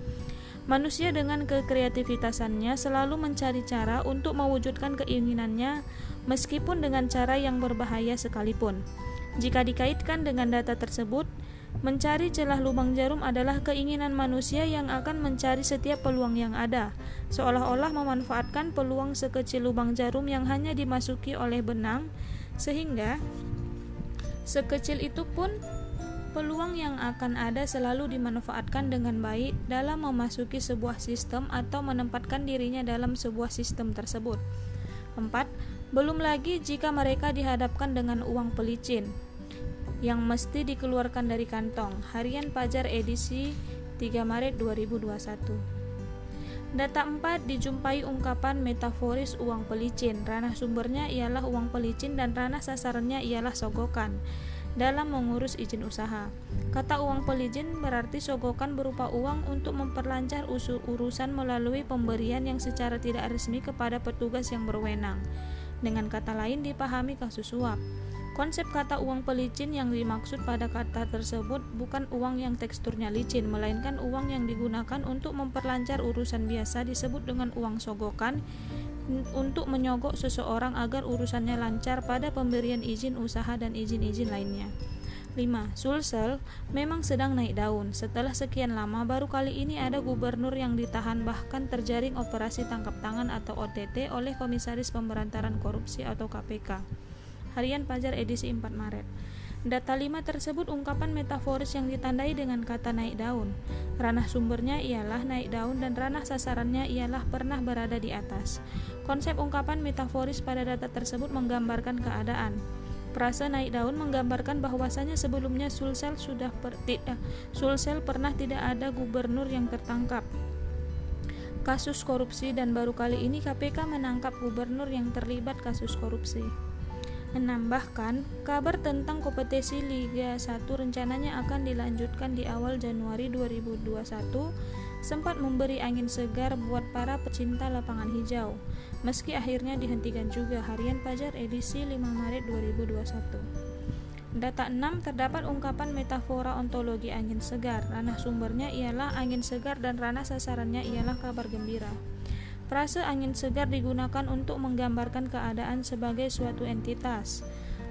Manusia dengan kekreativitasannya selalu mencari cara untuk mewujudkan keinginannya meskipun dengan cara yang berbahaya sekalipun. Jika dikaitkan dengan data tersebut, Mencari celah lubang jarum adalah keinginan manusia yang akan mencari setiap peluang yang ada, seolah-olah memanfaatkan peluang sekecil lubang jarum yang hanya dimasuki oleh benang, sehingga sekecil itu pun peluang yang akan ada selalu dimanfaatkan dengan baik dalam memasuki sebuah sistem atau menempatkan dirinya dalam sebuah sistem tersebut. 4. Belum lagi jika mereka dihadapkan dengan uang pelicin, yang mesti dikeluarkan dari kantong. Harian Pajar edisi 3 Maret 2021. Data 4 dijumpai ungkapan metaforis uang pelicin. Ranah sumbernya ialah uang pelicin dan ranah sasarannya ialah sogokan dalam mengurus izin usaha. Kata uang pelicin berarti sogokan berupa uang untuk memperlancar urusan melalui pemberian yang secara tidak resmi kepada petugas yang berwenang. Dengan kata lain dipahami kasus suap. Konsep kata uang pelicin yang dimaksud pada kata tersebut bukan uang yang teksturnya licin, melainkan uang yang digunakan untuk memperlancar urusan biasa disebut dengan uang sogokan untuk menyogok seseorang agar urusannya lancar pada pemberian izin usaha dan izin-izin lainnya. 5. Sulsel memang sedang naik daun. Setelah sekian lama, baru kali ini ada gubernur yang ditahan bahkan terjaring operasi tangkap tangan atau OTT oleh Komisaris Pemberantasan Korupsi atau KPK. Harian Pajar edisi 4 Maret. Data 5 tersebut ungkapan metaforis yang ditandai dengan kata naik daun. Ranah sumbernya ialah naik daun dan ranah sasarannya ialah pernah berada di atas. Konsep ungkapan metaforis pada data tersebut menggambarkan keadaan. Prase naik daun menggambarkan bahwasanya sebelumnya Sulsel sudah per, eh, Sulsel pernah tidak ada gubernur yang tertangkap. Kasus korupsi dan baru kali ini KPK menangkap gubernur yang terlibat kasus korupsi. Menambahkan kabar tentang kompetisi Liga 1 rencananya akan dilanjutkan di awal Januari 2021 sempat memberi angin segar buat para pecinta lapangan hijau meski akhirnya dihentikan juga harian Pajar edisi 5 Maret 2021 Data 6 terdapat ungkapan metafora ontologi angin segar. Ranah sumbernya ialah angin segar dan ranah sasarannya ialah kabar gembira. Frase angin segar digunakan untuk menggambarkan keadaan sebagai suatu entitas.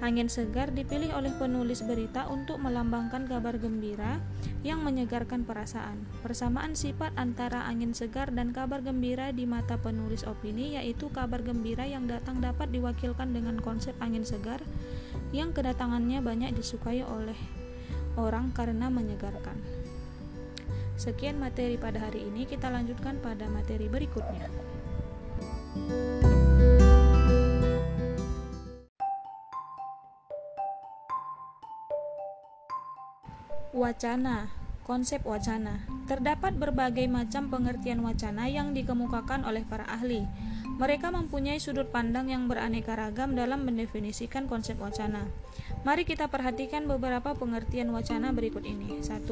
Angin segar dipilih oleh penulis berita untuk melambangkan kabar gembira yang menyegarkan perasaan. Persamaan sifat antara angin segar dan kabar gembira di mata penulis opini yaitu kabar gembira yang datang dapat diwakilkan dengan konsep angin segar yang kedatangannya banyak disukai oleh orang karena menyegarkan. Sekian materi pada hari ini, kita lanjutkan pada materi berikutnya. Wacana Konsep wacana Terdapat berbagai macam pengertian wacana yang dikemukakan oleh para ahli. Mereka mempunyai sudut pandang yang beraneka ragam dalam mendefinisikan konsep wacana. Mari kita perhatikan beberapa pengertian wacana berikut ini. 1.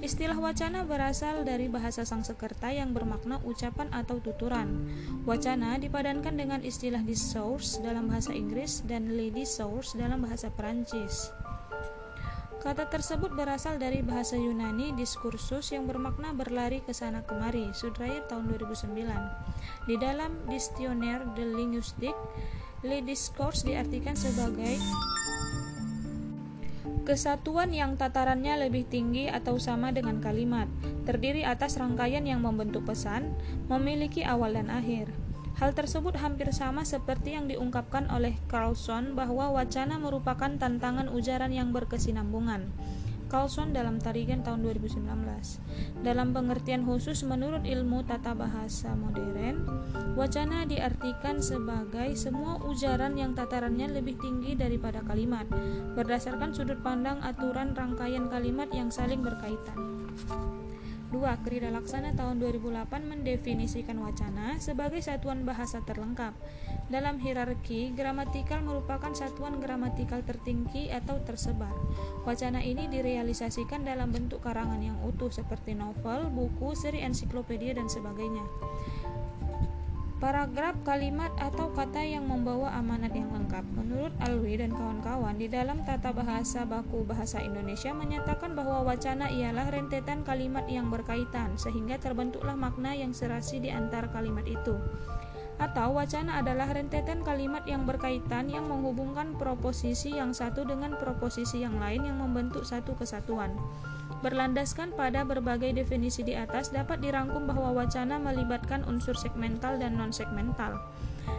Istilah wacana berasal dari bahasa Sangsekerta yang bermakna ucapan atau tuturan. Wacana dipadankan dengan istilah discourse dalam bahasa Inggris dan le discourse dalam bahasa Perancis. Kata tersebut berasal dari bahasa Yunani diskursus yang bermakna berlari ke sana kemari, Sudrayat tahun 2009. Di dalam Dictionnaire de Linguistique, le discourse diartikan sebagai kesatuan yang tatarannya lebih tinggi atau sama dengan kalimat, terdiri atas rangkaian yang membentuk pesan, memiliki awal dan akhir. Hal tersebut hampir sama seperti yang diungkapkan oleh Carlson bahwa wacana merupakan tantangan ujaran yang berkesinambungan. Carlson dalam Tarigan tahun 2019. Dalam pengertian khusus menurut ilmu tata bahasa modern, wacana diartikan sebagai semua ujaran yang tatarannya lebih tinggi daripada kalimat, berdasarkan sudut pandang aturan rangkaian kalimat yang saling berkaitan. 2. Krida Laksana tahun 2008 mendefinisikan wacana sebagai satuan bahasa terlengkap. Dalam hierarki, gramatikal merupakan satuan gramatikal tertinggi atau tersebar. Wacana ini direalisasikan dalam bentuk karangan yang utuh seperti novel, buku, seri ensiklopedia, dan sebagainya paragraf, kalimat, atau kata yang membawa amanat yang lengkap. Menurut Alwi dan kawan-kawan, di dalam tata bahasa baku bahasa Indonesia menyatakan bahwa wacana ialah rentetan kalimat yang berkaitan, sehingga terbentuklah makna yang serasi di antara kalimat itu. Atau wacana adalah rentetan kalimat yang berkaitan yang menghubungkan proposisi yang satu dengan proposisi yang lain yang membentuk satu kesatuan. Berlandaskan pada berbagai definisi di atas, dapat dirangkum bahwa wacana melibatkan unsur segmental dan non-segmental.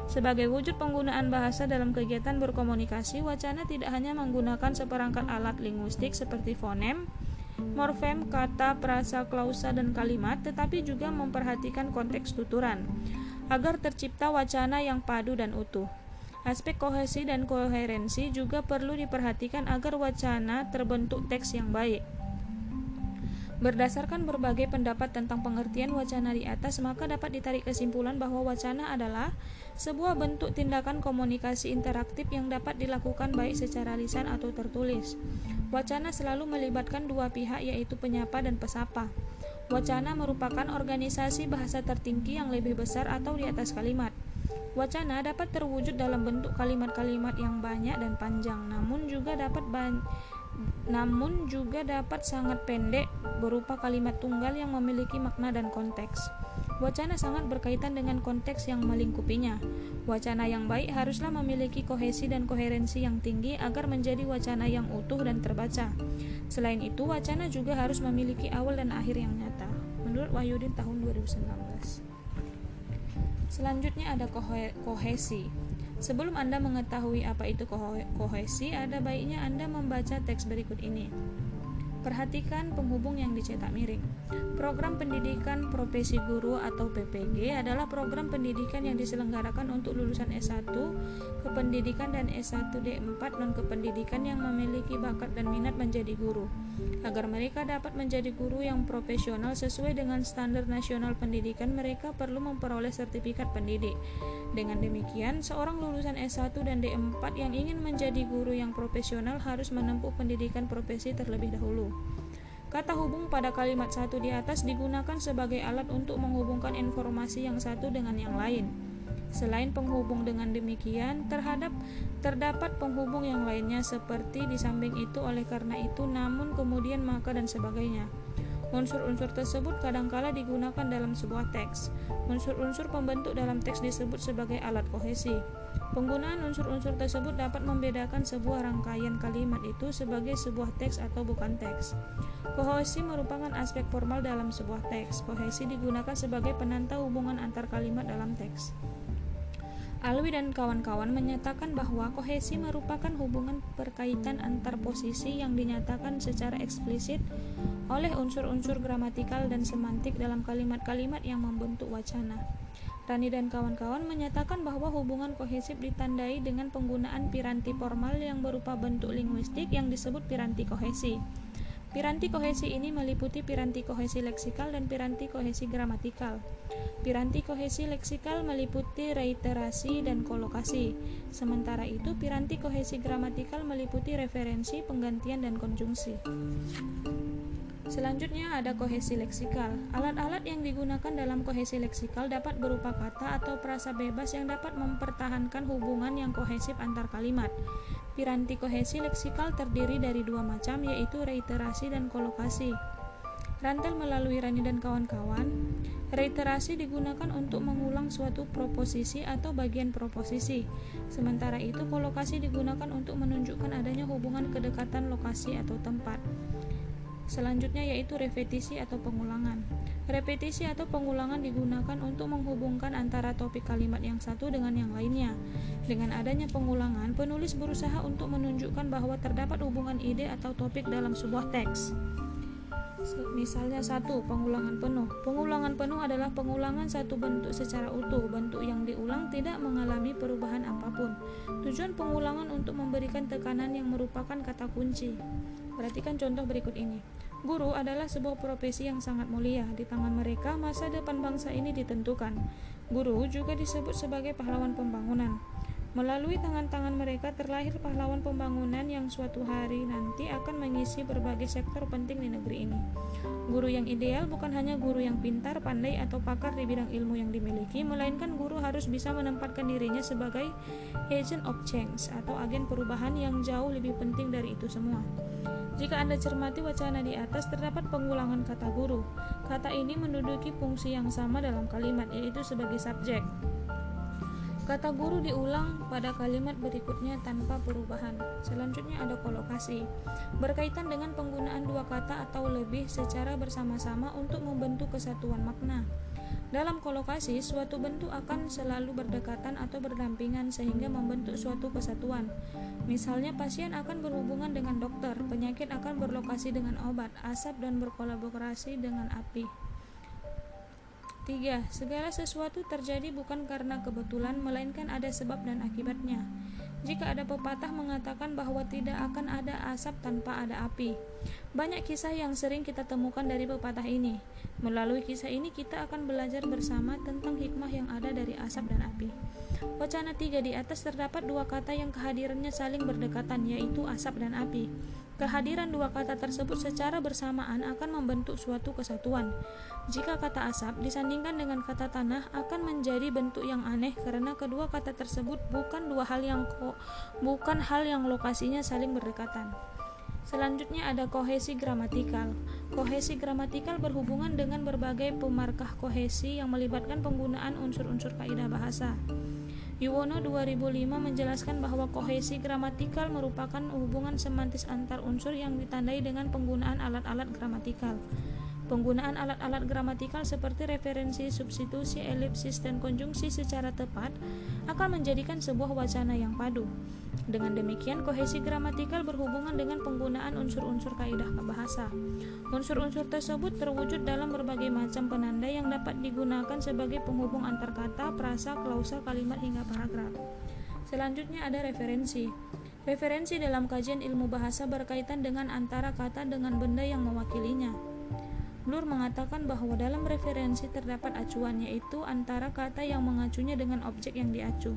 Sebagai wujud penggunaan bahasa dalam kegiatan berkomunikasi, wacana tidak hanya menggunakan seperangkat alat linguistik seperti fonem, morfem, kata, prasa, klausa, dan kalimat, tetapi juga memperhatikan konteks tuturan, agar tercipta wacana yang padu dan utuh. Aspek kohesi dan koherensi juga perlu diperhatikan agar wacana terbentuk teks yang baik. Berdasarkan berbagai pendapat tentang pengertian wacana di atas, maka dapat ditarik kesimpulan bahwa wacana adalah sebuah bentuk tindakan komunikasi interaktif yang dapat dilakukan baik secara lisan atau tertulis. Wacana selalu melibatkan dua pihak yaitu penyapa dan pesapa. Wacana merupakan organisasi bahasa tertinggi yang lebih besar atau di atas kalimat. Wacana dapat terwujud dalam bentuk kalimat-kalimat yang banyak dan panjang, namun juga dapat namun juga dapat sangat pendek berupa kalimat tunggal yang memiliki makna dan konteks. Wacana sangat berkaitan dengan konteks yang melingkupinya. Wacana yang baik haruslah memiliki kohesi dan koherensi yang tinggi agar menjadi wacana yang utuh dan terbaca. Selain itu, wacana juga harus memiliki awal dan akhir yang nyata. Menurut Wahyudin tahun 2019. Selanjutnya ada kohesi. Sebelum Anda mengetahui apa itu kohesi, ada baiknya Anda membaca teks berikut ini. Perhatikan penghubung yang dicetak miring. Program Pendidikan Profesi Guru atau PPG adalah program pendidikan yang diselenggarakan untuk lulusan S1 kependidikan dan S1 D4 non kependidikan yang memiliki bakat dan minat menjadi guru. Agar mereka dapat menjadi guru yang profesional sesuai dengan standar nasional pendidikan, mereka perlu memperoleh sertifikat pendidik. Dengan demikian, seorang lulusan S1 dan D4 yang ingin menjadi guru yang profesional harus menempuh pendidikan profesi terlebih dahulu. Kata hubung pada kalimat satu di atas digunakan sebagai alat untuk menghubungkan informasi yang satu dengan yang lain. Selain penghubung dengan demikian, terhadap terdapat penghubung yang lainnya seperti di samping itu oleh karena itu, namun kemudian maka dan sebagainya. Unsur-unsur tersebut kadangkala digunakan dalam sebuah teks. Unsur-unsur pembentuk dalam teks disebut sebagai alat kohesi. Penggunaan unsur-unsur tersebut dapat membedakan sebuah rangkaian kalimat itu sebagai sebuah teks atau bukan teks. Kohesi merupakan aspek formal dalam sebuah teks. Kohesi digunakan sebagai penanda hubungan antar kalimat dalam teks. Alwi dan kawan-kawan menyatakan bahwa kohesi merupakan hubungan perkaitan antar posisi yang dinyatakan secara eksplisit oleh unsur-unsur gramatikal dan semantik dalam kalimat-kalimat yang membentuk wacana. Rani dan kawan-kawan menyatakan bahwa hubungan kohesif ditandai dengan penggunaan piranti formal yang berupa bentuk linguistik yang disebut piranti kohesi. Piranti kohesi ini meliputi piranti kohesi leksikal dan piranti kohesi gramatikal. Piranti kohesi leksikal meliputi reiterasi dan kolokasi. Sementara itu, piranti kohesi gramatikal meliputi referensi, penggantian, dan konjungsi. Selanjutnya ada kohesi leksikal. Alat-alat yang digunakan dalam kohesi leksikal dapat berupa kata atau frasa bebas yang dapat mempertahankan hubungan yang kohesif antar kalimat. Piranti kohesi leksikal terdiri dari dua macam, yaitu reiterasi dan kolokasi. Rantel melalui Rani dan kawan-kawan, reiterasi digunakan untuk mengulang suatu proposisi atau bagian proposisi. Sementara itu, kolokasi digunakan untuk menunjukkan adanya hubungan kedekatan lokasi atau tempat. Selanjutnya yaitu repetisi atau pengulangan. Repetisi atau pengulangan digunakan untuk menghubungkan antara topik kalimat yang satu dengan yang lainnya. Dengan adanya pengulangan, penulis berusaha untuk menunjukkan bahwa terdapat hubungan ide atau topik dalam sebuah teks. Misalnya satu, pengulangan penuh. Pengulangan penuh adalah pengulangan satu bentuk secara utuh. Bentuk yang diulang tidak mengalami perubahan apa pun. Tujuan pengulangan untuk memberikan tekanan yang merupakan kata kunci. Perhatikan contoh berikut ini. Guru adalah sebuah profesi yang sangat mulia. Di tangan mereka, masa depan bangsa ini ditentukan. Guru juga disebut sebagai pahlawan pembangunan. Melalui tangan-tangan mereka terlahir pahlawan pembangunan yang suatu hari nanti akan mengisi berbagai sektor penting di negeri ini. Guru yang ideal bukan hanya guru yang pintar, pandai, atau pakar di bidang ilmu yang dimiliki, melainkan guru harus bisa menempatkan dirinya sebagai agent of change atau agen perubahan yang jauh lebih penting dari itu semua. Jika Anda cermati wacana di atas, terdapat pengulangan kata guru. Kata ini menduduki fungsi yang sama dalam kalimat, yaitu sebagai subjek. Kata guru diulang pada kalimat berikutnya tanpa perubahan. Selanjutnya ada kolokasi. Berkaitan dengan penggunaan dua kata atau lebih secara bersama-sama untuk membentuk kesatuan makna. Dalam kolokasi, suatu bentuk akan selalu berdekatan atau berdampingan sehingga membentuk suatu kesatuan. Misalnya, pasien akan berhubungan dengan dokter, penyakit akan berlokasi dengan obat, asap dan berkolaborasi dengan api. 3. Segala sesuatu terjadi bukan karena kebetulan, melainkan ada sebab dan akibatnya. Jika ada pepatah mengatakan bahwa tidak akan ada asap tanpa ada api. Banyak kisah yang sering kita temukan dari pepatah ini. Melalui kisah ini kita akan belajar bersama tentang hikmah yang ada dari asap dan api. Wacana tiga di atas terdapat dua kata yang kehadirannya saling berdekatan, yaitu asap dan api. Kehadiran dua kata tersebut secara bersamaan akan membentuk suatu kesatuan. Jika kata asap disandingkan dengan kata tanah akan menjadi bentuk yang aneh karena kedua kata tersebut bukan dua hal yang ko, bukan hal yang lokasinya saling berdekatan. Selanjutnya ada kohesi gramatikal. Kohesi gramatikal berhubungan dengan berbagai pemarkah kohesi yang melibatkan penggunaan unsur-unsur kaidah bahasa. Yuwono 2005 menjelaskan bahwa kohesi gramatikal merupakan hubungan semantis antar unsur yang ditandai dengan penggunaan alat-alat gramatikal. Penggunaan alat-alat gramatikal seperti referensi, substitusi, elipsis, dan konjungsi secara tepat akan menjadikan sebuah wacana yang padu. Dengan demikian, kohesi gramatikal berhubungan dengan penggunaan unsur-unsur kaidah bahasa. Unsur-unsur tersebut terwujud dalam berbagai macam penanda yang dapat digunakan sebagai penghubung antar kata, frasa, klausa, kalimat hingga paragraf. Selanjutnya ada referensi. Referensi dalam kajian ilmu bahasa berkaitan dengan antara kata dengan benda yang mewakilinya. Blur mengatakan bahwa dalam referensi terdapat acuan yaitu antara kata yang mengacunya dengan objek yang diacu.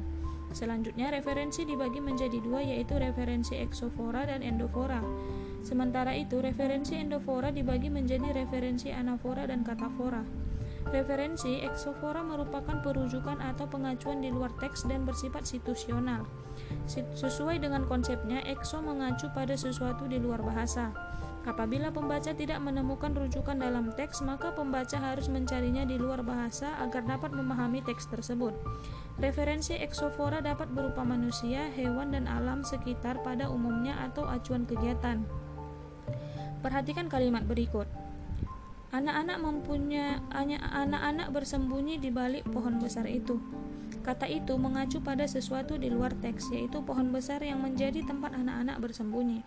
Selanjutnya, referensi dibagi menjadi dua yaitu referensi eksofora dan endofora. Sementara itu, referensi endofora dibagi menjadi referensi anafora dan katafora. Referensi eksofora merupakan perujukan atau pengacuan di luar teks dan bersifat situasional. Sesuai dengan konsepnya, ekso mengacu pada sesuatu di luar bahasa. Apabila pembaca tidak menemukan rujukan dalam teks, maka pembaca harus mencarinya di luar bahasa agar dapat memahami teks tersebut. Referensi eksofora dapat berupa manusia, hewan, dan alam sekitar pada umumnya atau acuan kegiatan. Perhatikan kalimat berikut. Anak-anak mempunyai anak-anak bersembunyi di balik pohon besar itu. Kata itu mengacu pada sesuatu di luar teks, yaitu pohon besar yang menjadi tempat anak-anak bersembunyi.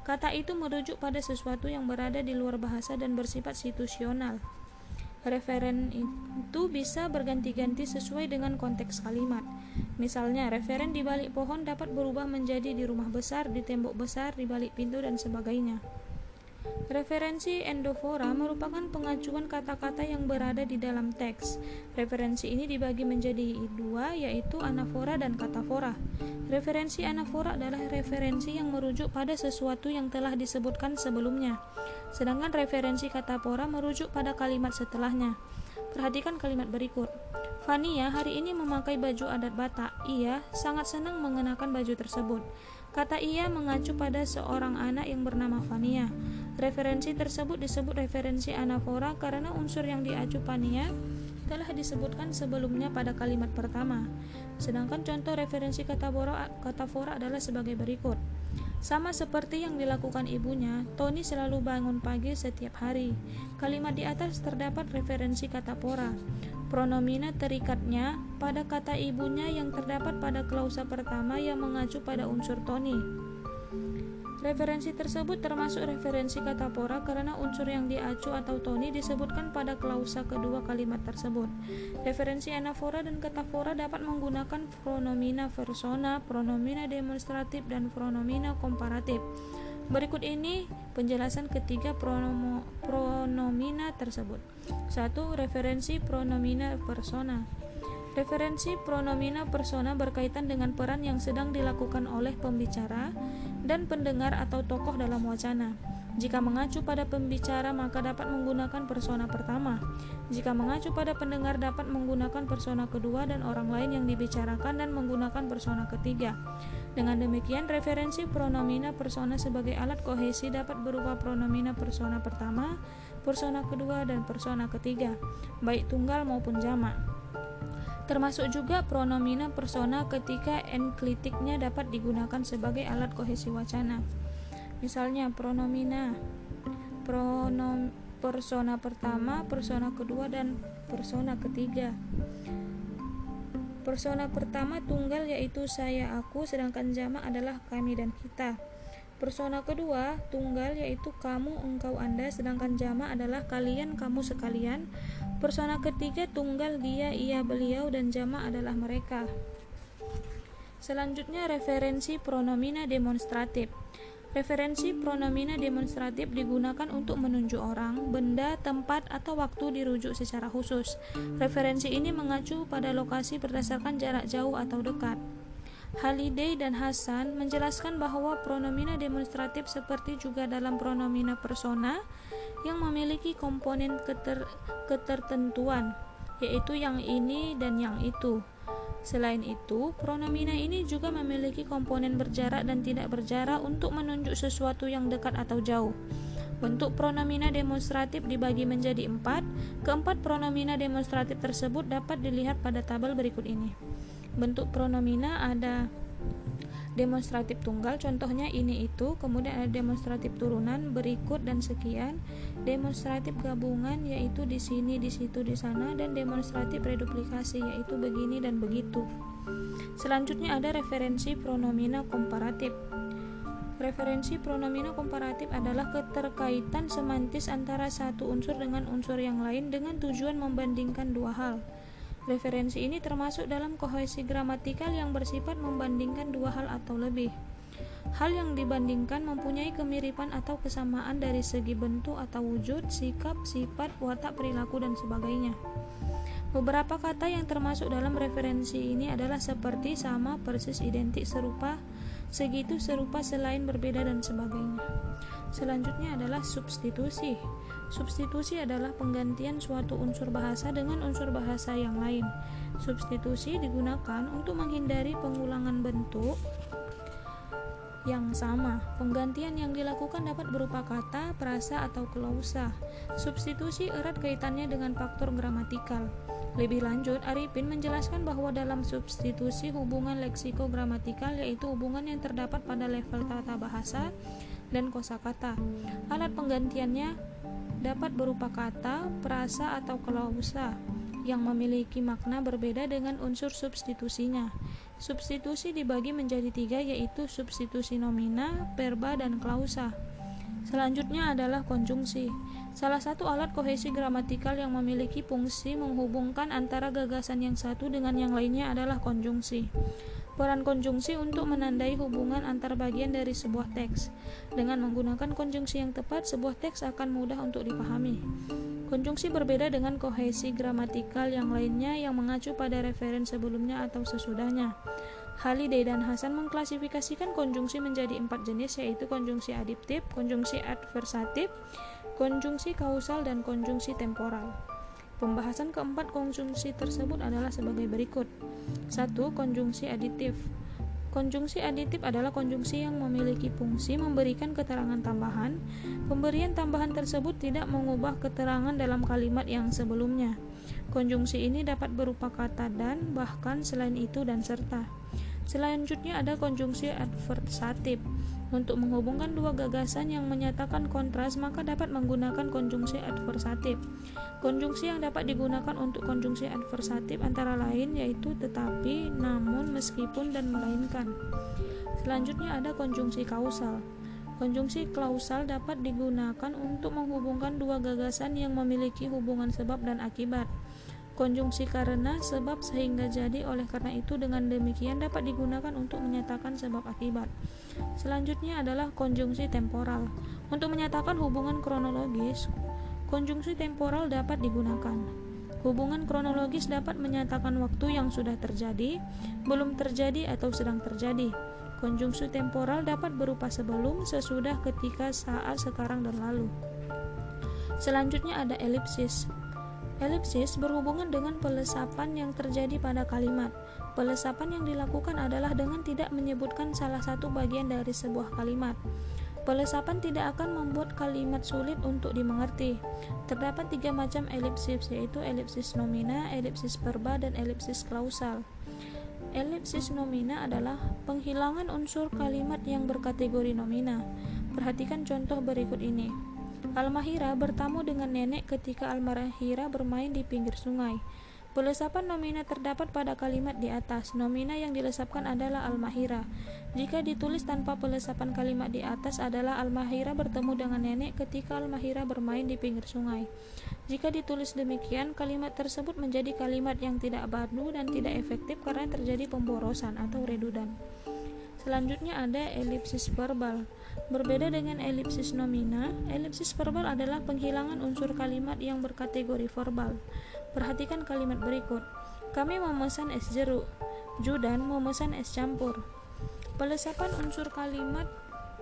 Kata itu merujuk pada sesuatu yang berada di luar bahasa dan bersifat situasional. Referen itu bisa berganti-ganti sesuai dengan konteks kalimat. Misalnya, referen di balik pohon dapat berubah menjadi di rumah besar, di tembok besar, di balik pintu, dan sebagainya. Referensi endofora merupakan pengacuan kata-kata yang berada di dalam teks. Referensi ini dibagi menjadi dua, yaitu anafora dan katafora. Referensi anafora adalah referensi yang merujuk pada sesuatu yang telah disebutkan sebelumnya, sedangkan referensi katafora merujuk pada kalimat setelahnya. Perhatikan kalimat berikut. Fania hari ini memakai baju adat Batak. Ia sangat senang mengenakan baju tersebut. Kata ia mengacu pada seorang anak yang bernama Fania. Referensi tersebut disebut referensi anafora karena unsur yang diacu Fania telah disebutkan sebelumnya pada kalimat pertama. Sedangkan contoh referensi kata fora, kata fora adalah sebagai berikut. Sama seperti yang dilakukan ibunya, Tony selalu bangun pagi setiap hari. Kalimat di atas terdapat referensi kata pora. Pronomina terikatnya pada kata ibunya yang terdapat pada klausa pertama yang mengacu pada unsur Tony. Referensi tersebut termasuk referensi kata pora karena unsur yang diacu atau toni disebutkan pada klausa kedua kalimat tersebut. Referensi anafora dan katafora dapat menggunakan pronomina persona, pronomina demonstratif, dan pronomina komparatif. Berikut ini penjelasan ketiga pronomo, pronomina tersebut. Satu, referensi pronomina persona. Referensi pronomina persona berkaitan dengan peran yang sedang dilakukan oleh pembicara dan pendengar atau tokoh dalam wacana. Jika mengacu pada pembicara, maka dapat menggunakan persona pertama. Jika mengacu pada pendengar, dapat menggunakan persona kedua dan orang lain yang dibicarakan dan menggunakan persona ketiga. Dengan demikian, referensi pronomina persona sebagai alat kohesi dapat berupa pronomina persona pertama, persona kedua, dan persona ketiga, baik tunggal maupun jamak. Termasuk juga pronomina persona ketika enklitiknya dapat digunakan sebagai alat kohesi wacana. Misalnya pronomina pronom persona pertama, persona kedua dan persona ketiga. Persona pertama tunggal yaitu saya aku sedangkan jamak adalah kami dan kita. Persona kedua, tunggal yaitu kamu, engkau, anda, sedangkan jamak adalah kalian, kamu sekalian. Persona ketiga, tunggal dia, ia, beliau, dan jamak adalah mereka. Selanjutnya, referensi pronomina demonstratif. Referensi pronomina demonstratif digunakan untuk menunjuk orang, benda, tempat, atau waktu dirujuk secara khusus. Referensi ini mengacu pada lokasi berdasarkan jarak jauh atau dekat. Haliday dan Hasan menjelaskan bahwa pronomina demonstratif seperti juga dalam pronomina persona yang memiliki komponen keter, ketertentuan, yaitu yang ini dan yang itu. Selain itu, pronomina ini juga memiliki komponen berjarak dan tidak berjarak untuk menunjuk sesuatu yang dekat atau jauh. Bentuk pronomina demonstratif dibagi menjadi empat. Keempat pronomina demonstratif tersebut dapat dilihat pada tabel berikut ini. Bentuk pronomina ada demonstratif tunggal contohnya ini itu kemudian ada demonstratif turunan berikut dan sekian demonstratif gabungan yaitu di sini di situ di sana dan demonstratif reduplikasi yaitu begini dan begitu selanjutnya ada referensi pronomina komparatif Referensi pronomina komparatif adalah keterkaitan semantis antara satu unsur dengan unsur yang lain dengan tujuan membandingkan dua hal. Referensi ini termasuk dalam kohesi gramatikal yang bersifat membandingkan dua hal atau lebih. Hal yang dibandingkan mempunyai kemiripan atau kesamaan dari segi bentuk atau wujud, sikap, sifat, watak, perilaku, dan sebagainya. Beberapa kata yang termasuk dalam referensi ini adalah seperti sama, persis, identik, serupa, segitu, serupa, selain, berbeda, dan sebagainya. Selanjutnya adalah substitusi. Substitusi adalah penggantian suatu unsur bahasa dengan unsur bahasa yang lain. Substitusi digunakan untuk menghindari pengulangan bentuk yang sama. Penggantian yang dilakukan dapat berupa kata, frasa, atau klausa. Substitusi erat kaitannya dengan faktor gramatikal. Lebih lanjut, Arifin menjelaskan bahwa dalam substitusi hubungan leksiko-gramatikal yaitu hubungan yang terdapat pada level tata bahasa dan kosakata. Alat penggantiannya dapat berupa kata, frasa, atau klausa yang memiliki makna berbeda dengan unsur substitusinya. Substitusi dibagi menjadi tiga yaitu substitusi nomina, verba, dan klausa. Selanjutnya adalah konjungsi. Salah satu alat kohesi gramatikal yang memiliki fungsi menghubungkan antara gagasan yang satu dengan yang lainnya adalah konjungsi. Peran konjungsi untuk menandai hubungan antar bagian dari sebuah teks. Dengan menggunakan konjungsi yang tepat, sebuah teks akan mudah untuk dipahami. Konjungsi berbeda dengan kohesi gramatikal yang lainnya yang mengacu pada referen sebelumnya atau sesudahnya. Haliday dan Hasan mengklasifikasikan konjungsi menjadi empat jenis yaitu konjungsi adiptif, konjungsi adversatif, konjungsi kausal, dan konjungsi temporal. Pembahasan keempat konjungsi tersebut adalah sebagai berikut. 1. Konjungsi aditif Konjungsi aditif adalah konjungsi yang memiliki fungsi memberikan keterangan tambahan. Pemberian tambahan tersebut tidak mengubah keterangan dalam kalimat yang sebelumnya. Konjungsi ini dapat berupa kata dan, bahkan selain itu dan serta. Selanjutnya ada konjungsi adversatif. Untuk menghubungkan dua gagasan yang menyatakan kontras, maka dapat menggunakan konjungsi adversatif. Konjungsi yang dapat digunakan untuk konjungsi adversatif antara lain yaitu tetapi, namun, meskipun, dan melainkan. Selanjutnya ada konjungsi kausal. Konjungsi klausal dapat digunakan untuk menghubungkan dua gagasan yang memiliki hubungan sebab dan akibat konjungsi karena sebab sehingga jadi oleh karena itu dengan demikian dapat digunakan untuk menyatakan sebab akibat. Selanjutnya adalah konjungsi temporal. Untuk menyatakan hubungan kronologis konjungsi temporal dapat digunakan. Hubungan kronologis dapat menyatakan waktu yang sudah terjadi belum terjadi atau sedang terjadi. Konjungsi temporal dapat berupa sebelum sesudah ketika saat sekarang dan lalu. Selanjutnya ada elipsis Elipsis berhubungan dengan pelesapan yang terjadi pada kalimat. Pelesapan yang dilakukan adalah dengan tidak menyebutkan salah satu bagian dari sebuah kalimat. Pelesapan tidak akan membuat kalimat sulit untuk dimengerti. Terdapat tiga macam elipsis, yaitu elipsis nomina, elipsis verba, dan elipsis klausal. Elipsis nomina adalah penghilangan unsur kalimat yang berkategori nomina. Perhatikan contoh berikut ini. Almahira bertamu dengan nenek ketika Almahira bermain di pinggir sungai. Pelesapan nomina terdapat pada kalimat di atas. Nomina yang dilesapkan adalah Almahira. Jika ditulis tanpa pelesapan kalimat di atas adalah Almahira bertemu dengan nenek ketika Almahira bermain di pinggir sungai. Jika ditulis demikian, kalimat tersebut menjadi kalimat yang tidak badu dan tidak efektif karena terjadi pemborosan atau redudan. Selanjutnya ada elipsis verbal. Berbeda dengan elipsis nomina, elipsis verbal adalah penghilangan unsur kalimat yang berkategori verbal. Perhatikan kalimat berikut. Kami memesan es jeruk. Judan memesan es campur. Pelesapan unsur kalimat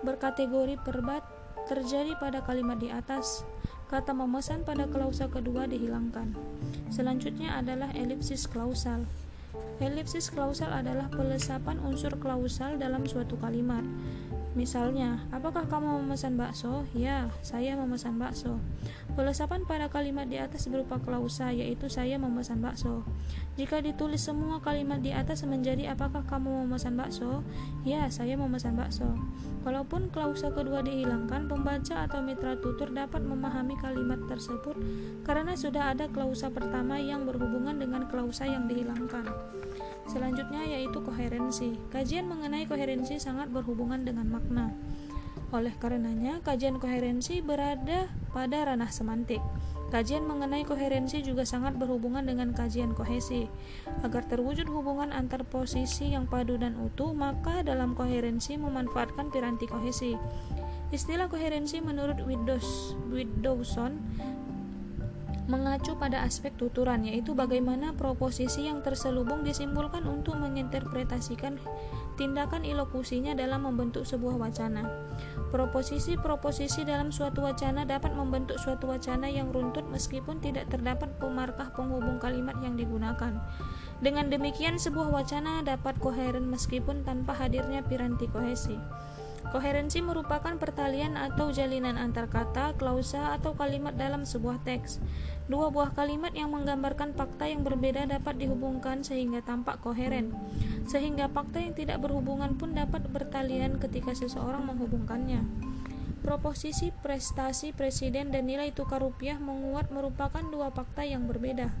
berkategori perbat terjadi pada kalimat di atas. Kata memesan pada klausa kedua dihilangkan. Selanjutnya adalah elipsis klausal. Elipsis klausal adalah pelesapan unsur klausal dalam suatu kalimat. Misalnya, apakah kamu memesan bakso? Ya, saya memesan bakso. Pelesapan pada kalimat di atas berupa klausa, yaitu saya memesan bakso. Jika ditulis semua kalimat di atas menjadi apakah kamu memesan bakso? Ya, saya memesan bakso. Walaupun klausa kedua dihilangkan, pembaca atau mitra tutur dapat memahami kalimat tersebut karena sudah ada klausa pertama yang berhubungan dengan klausa yang dihilangkan. Selanjutnya yaitu koherensi. Kajian mengenai koherensi sangat berhubungan dengan makna. Oleh karenanya, kajian koherensi berada pada ranah semantik. Kajian mengenai koherensi juga sangat berhubungan dengan kajian kohesi. Agar terwujud hubungan antar posisi yang padu dan utuh, maka dalam koherensi memanfaatkan piranti kohesi. Istilah koherensi menurut Widdowson mengacu pada aspek tuturan, yaitu bagaimana proposisi yang terselubung disimpulkan untuk menginterpretasikan tindakan ilokusinya dalam membentuk sebuah wacana. Proposisi-proposisi dalam suatu wacana dapat membentuk suatu wacana yang runtut meskipun tidak terdapat pemarkah penghubung kalimat yang digunakan. Dengan demikian, sebuah wacana dapat koheren meskipun tanpa hadirnya piranti kohesi. Koherensi merupakan pertalian atau jalinan antar kata, klausa, atau kalimat dalam sebuah teks. Dua buah kalimat yang menggambarkan fakta yang berbeda dapat dihubungkan sehingga tampak koheren, sehingga fakta yang tidak berhubungan pun dapat bertalian ketika seseorang menghubungkannya. Proposisi prestasi presiden dan nilai tukar rupiah menguat merupakan dua fakta yang berbeda.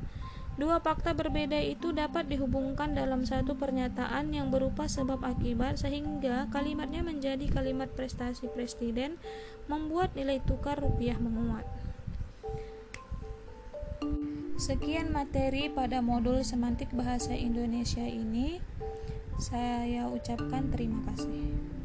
Dua fakta berbeda itu dapat dihubungkan dalam satu pernyataan yang berupa sebab akibat sehingga kalimatnya menjadi kalimat prestasi presiden membuat nilai tukar rupiah menguat. Sekian materi pada modul semantik bahasa Indonesia ini. Saya ucapkan terima kasih.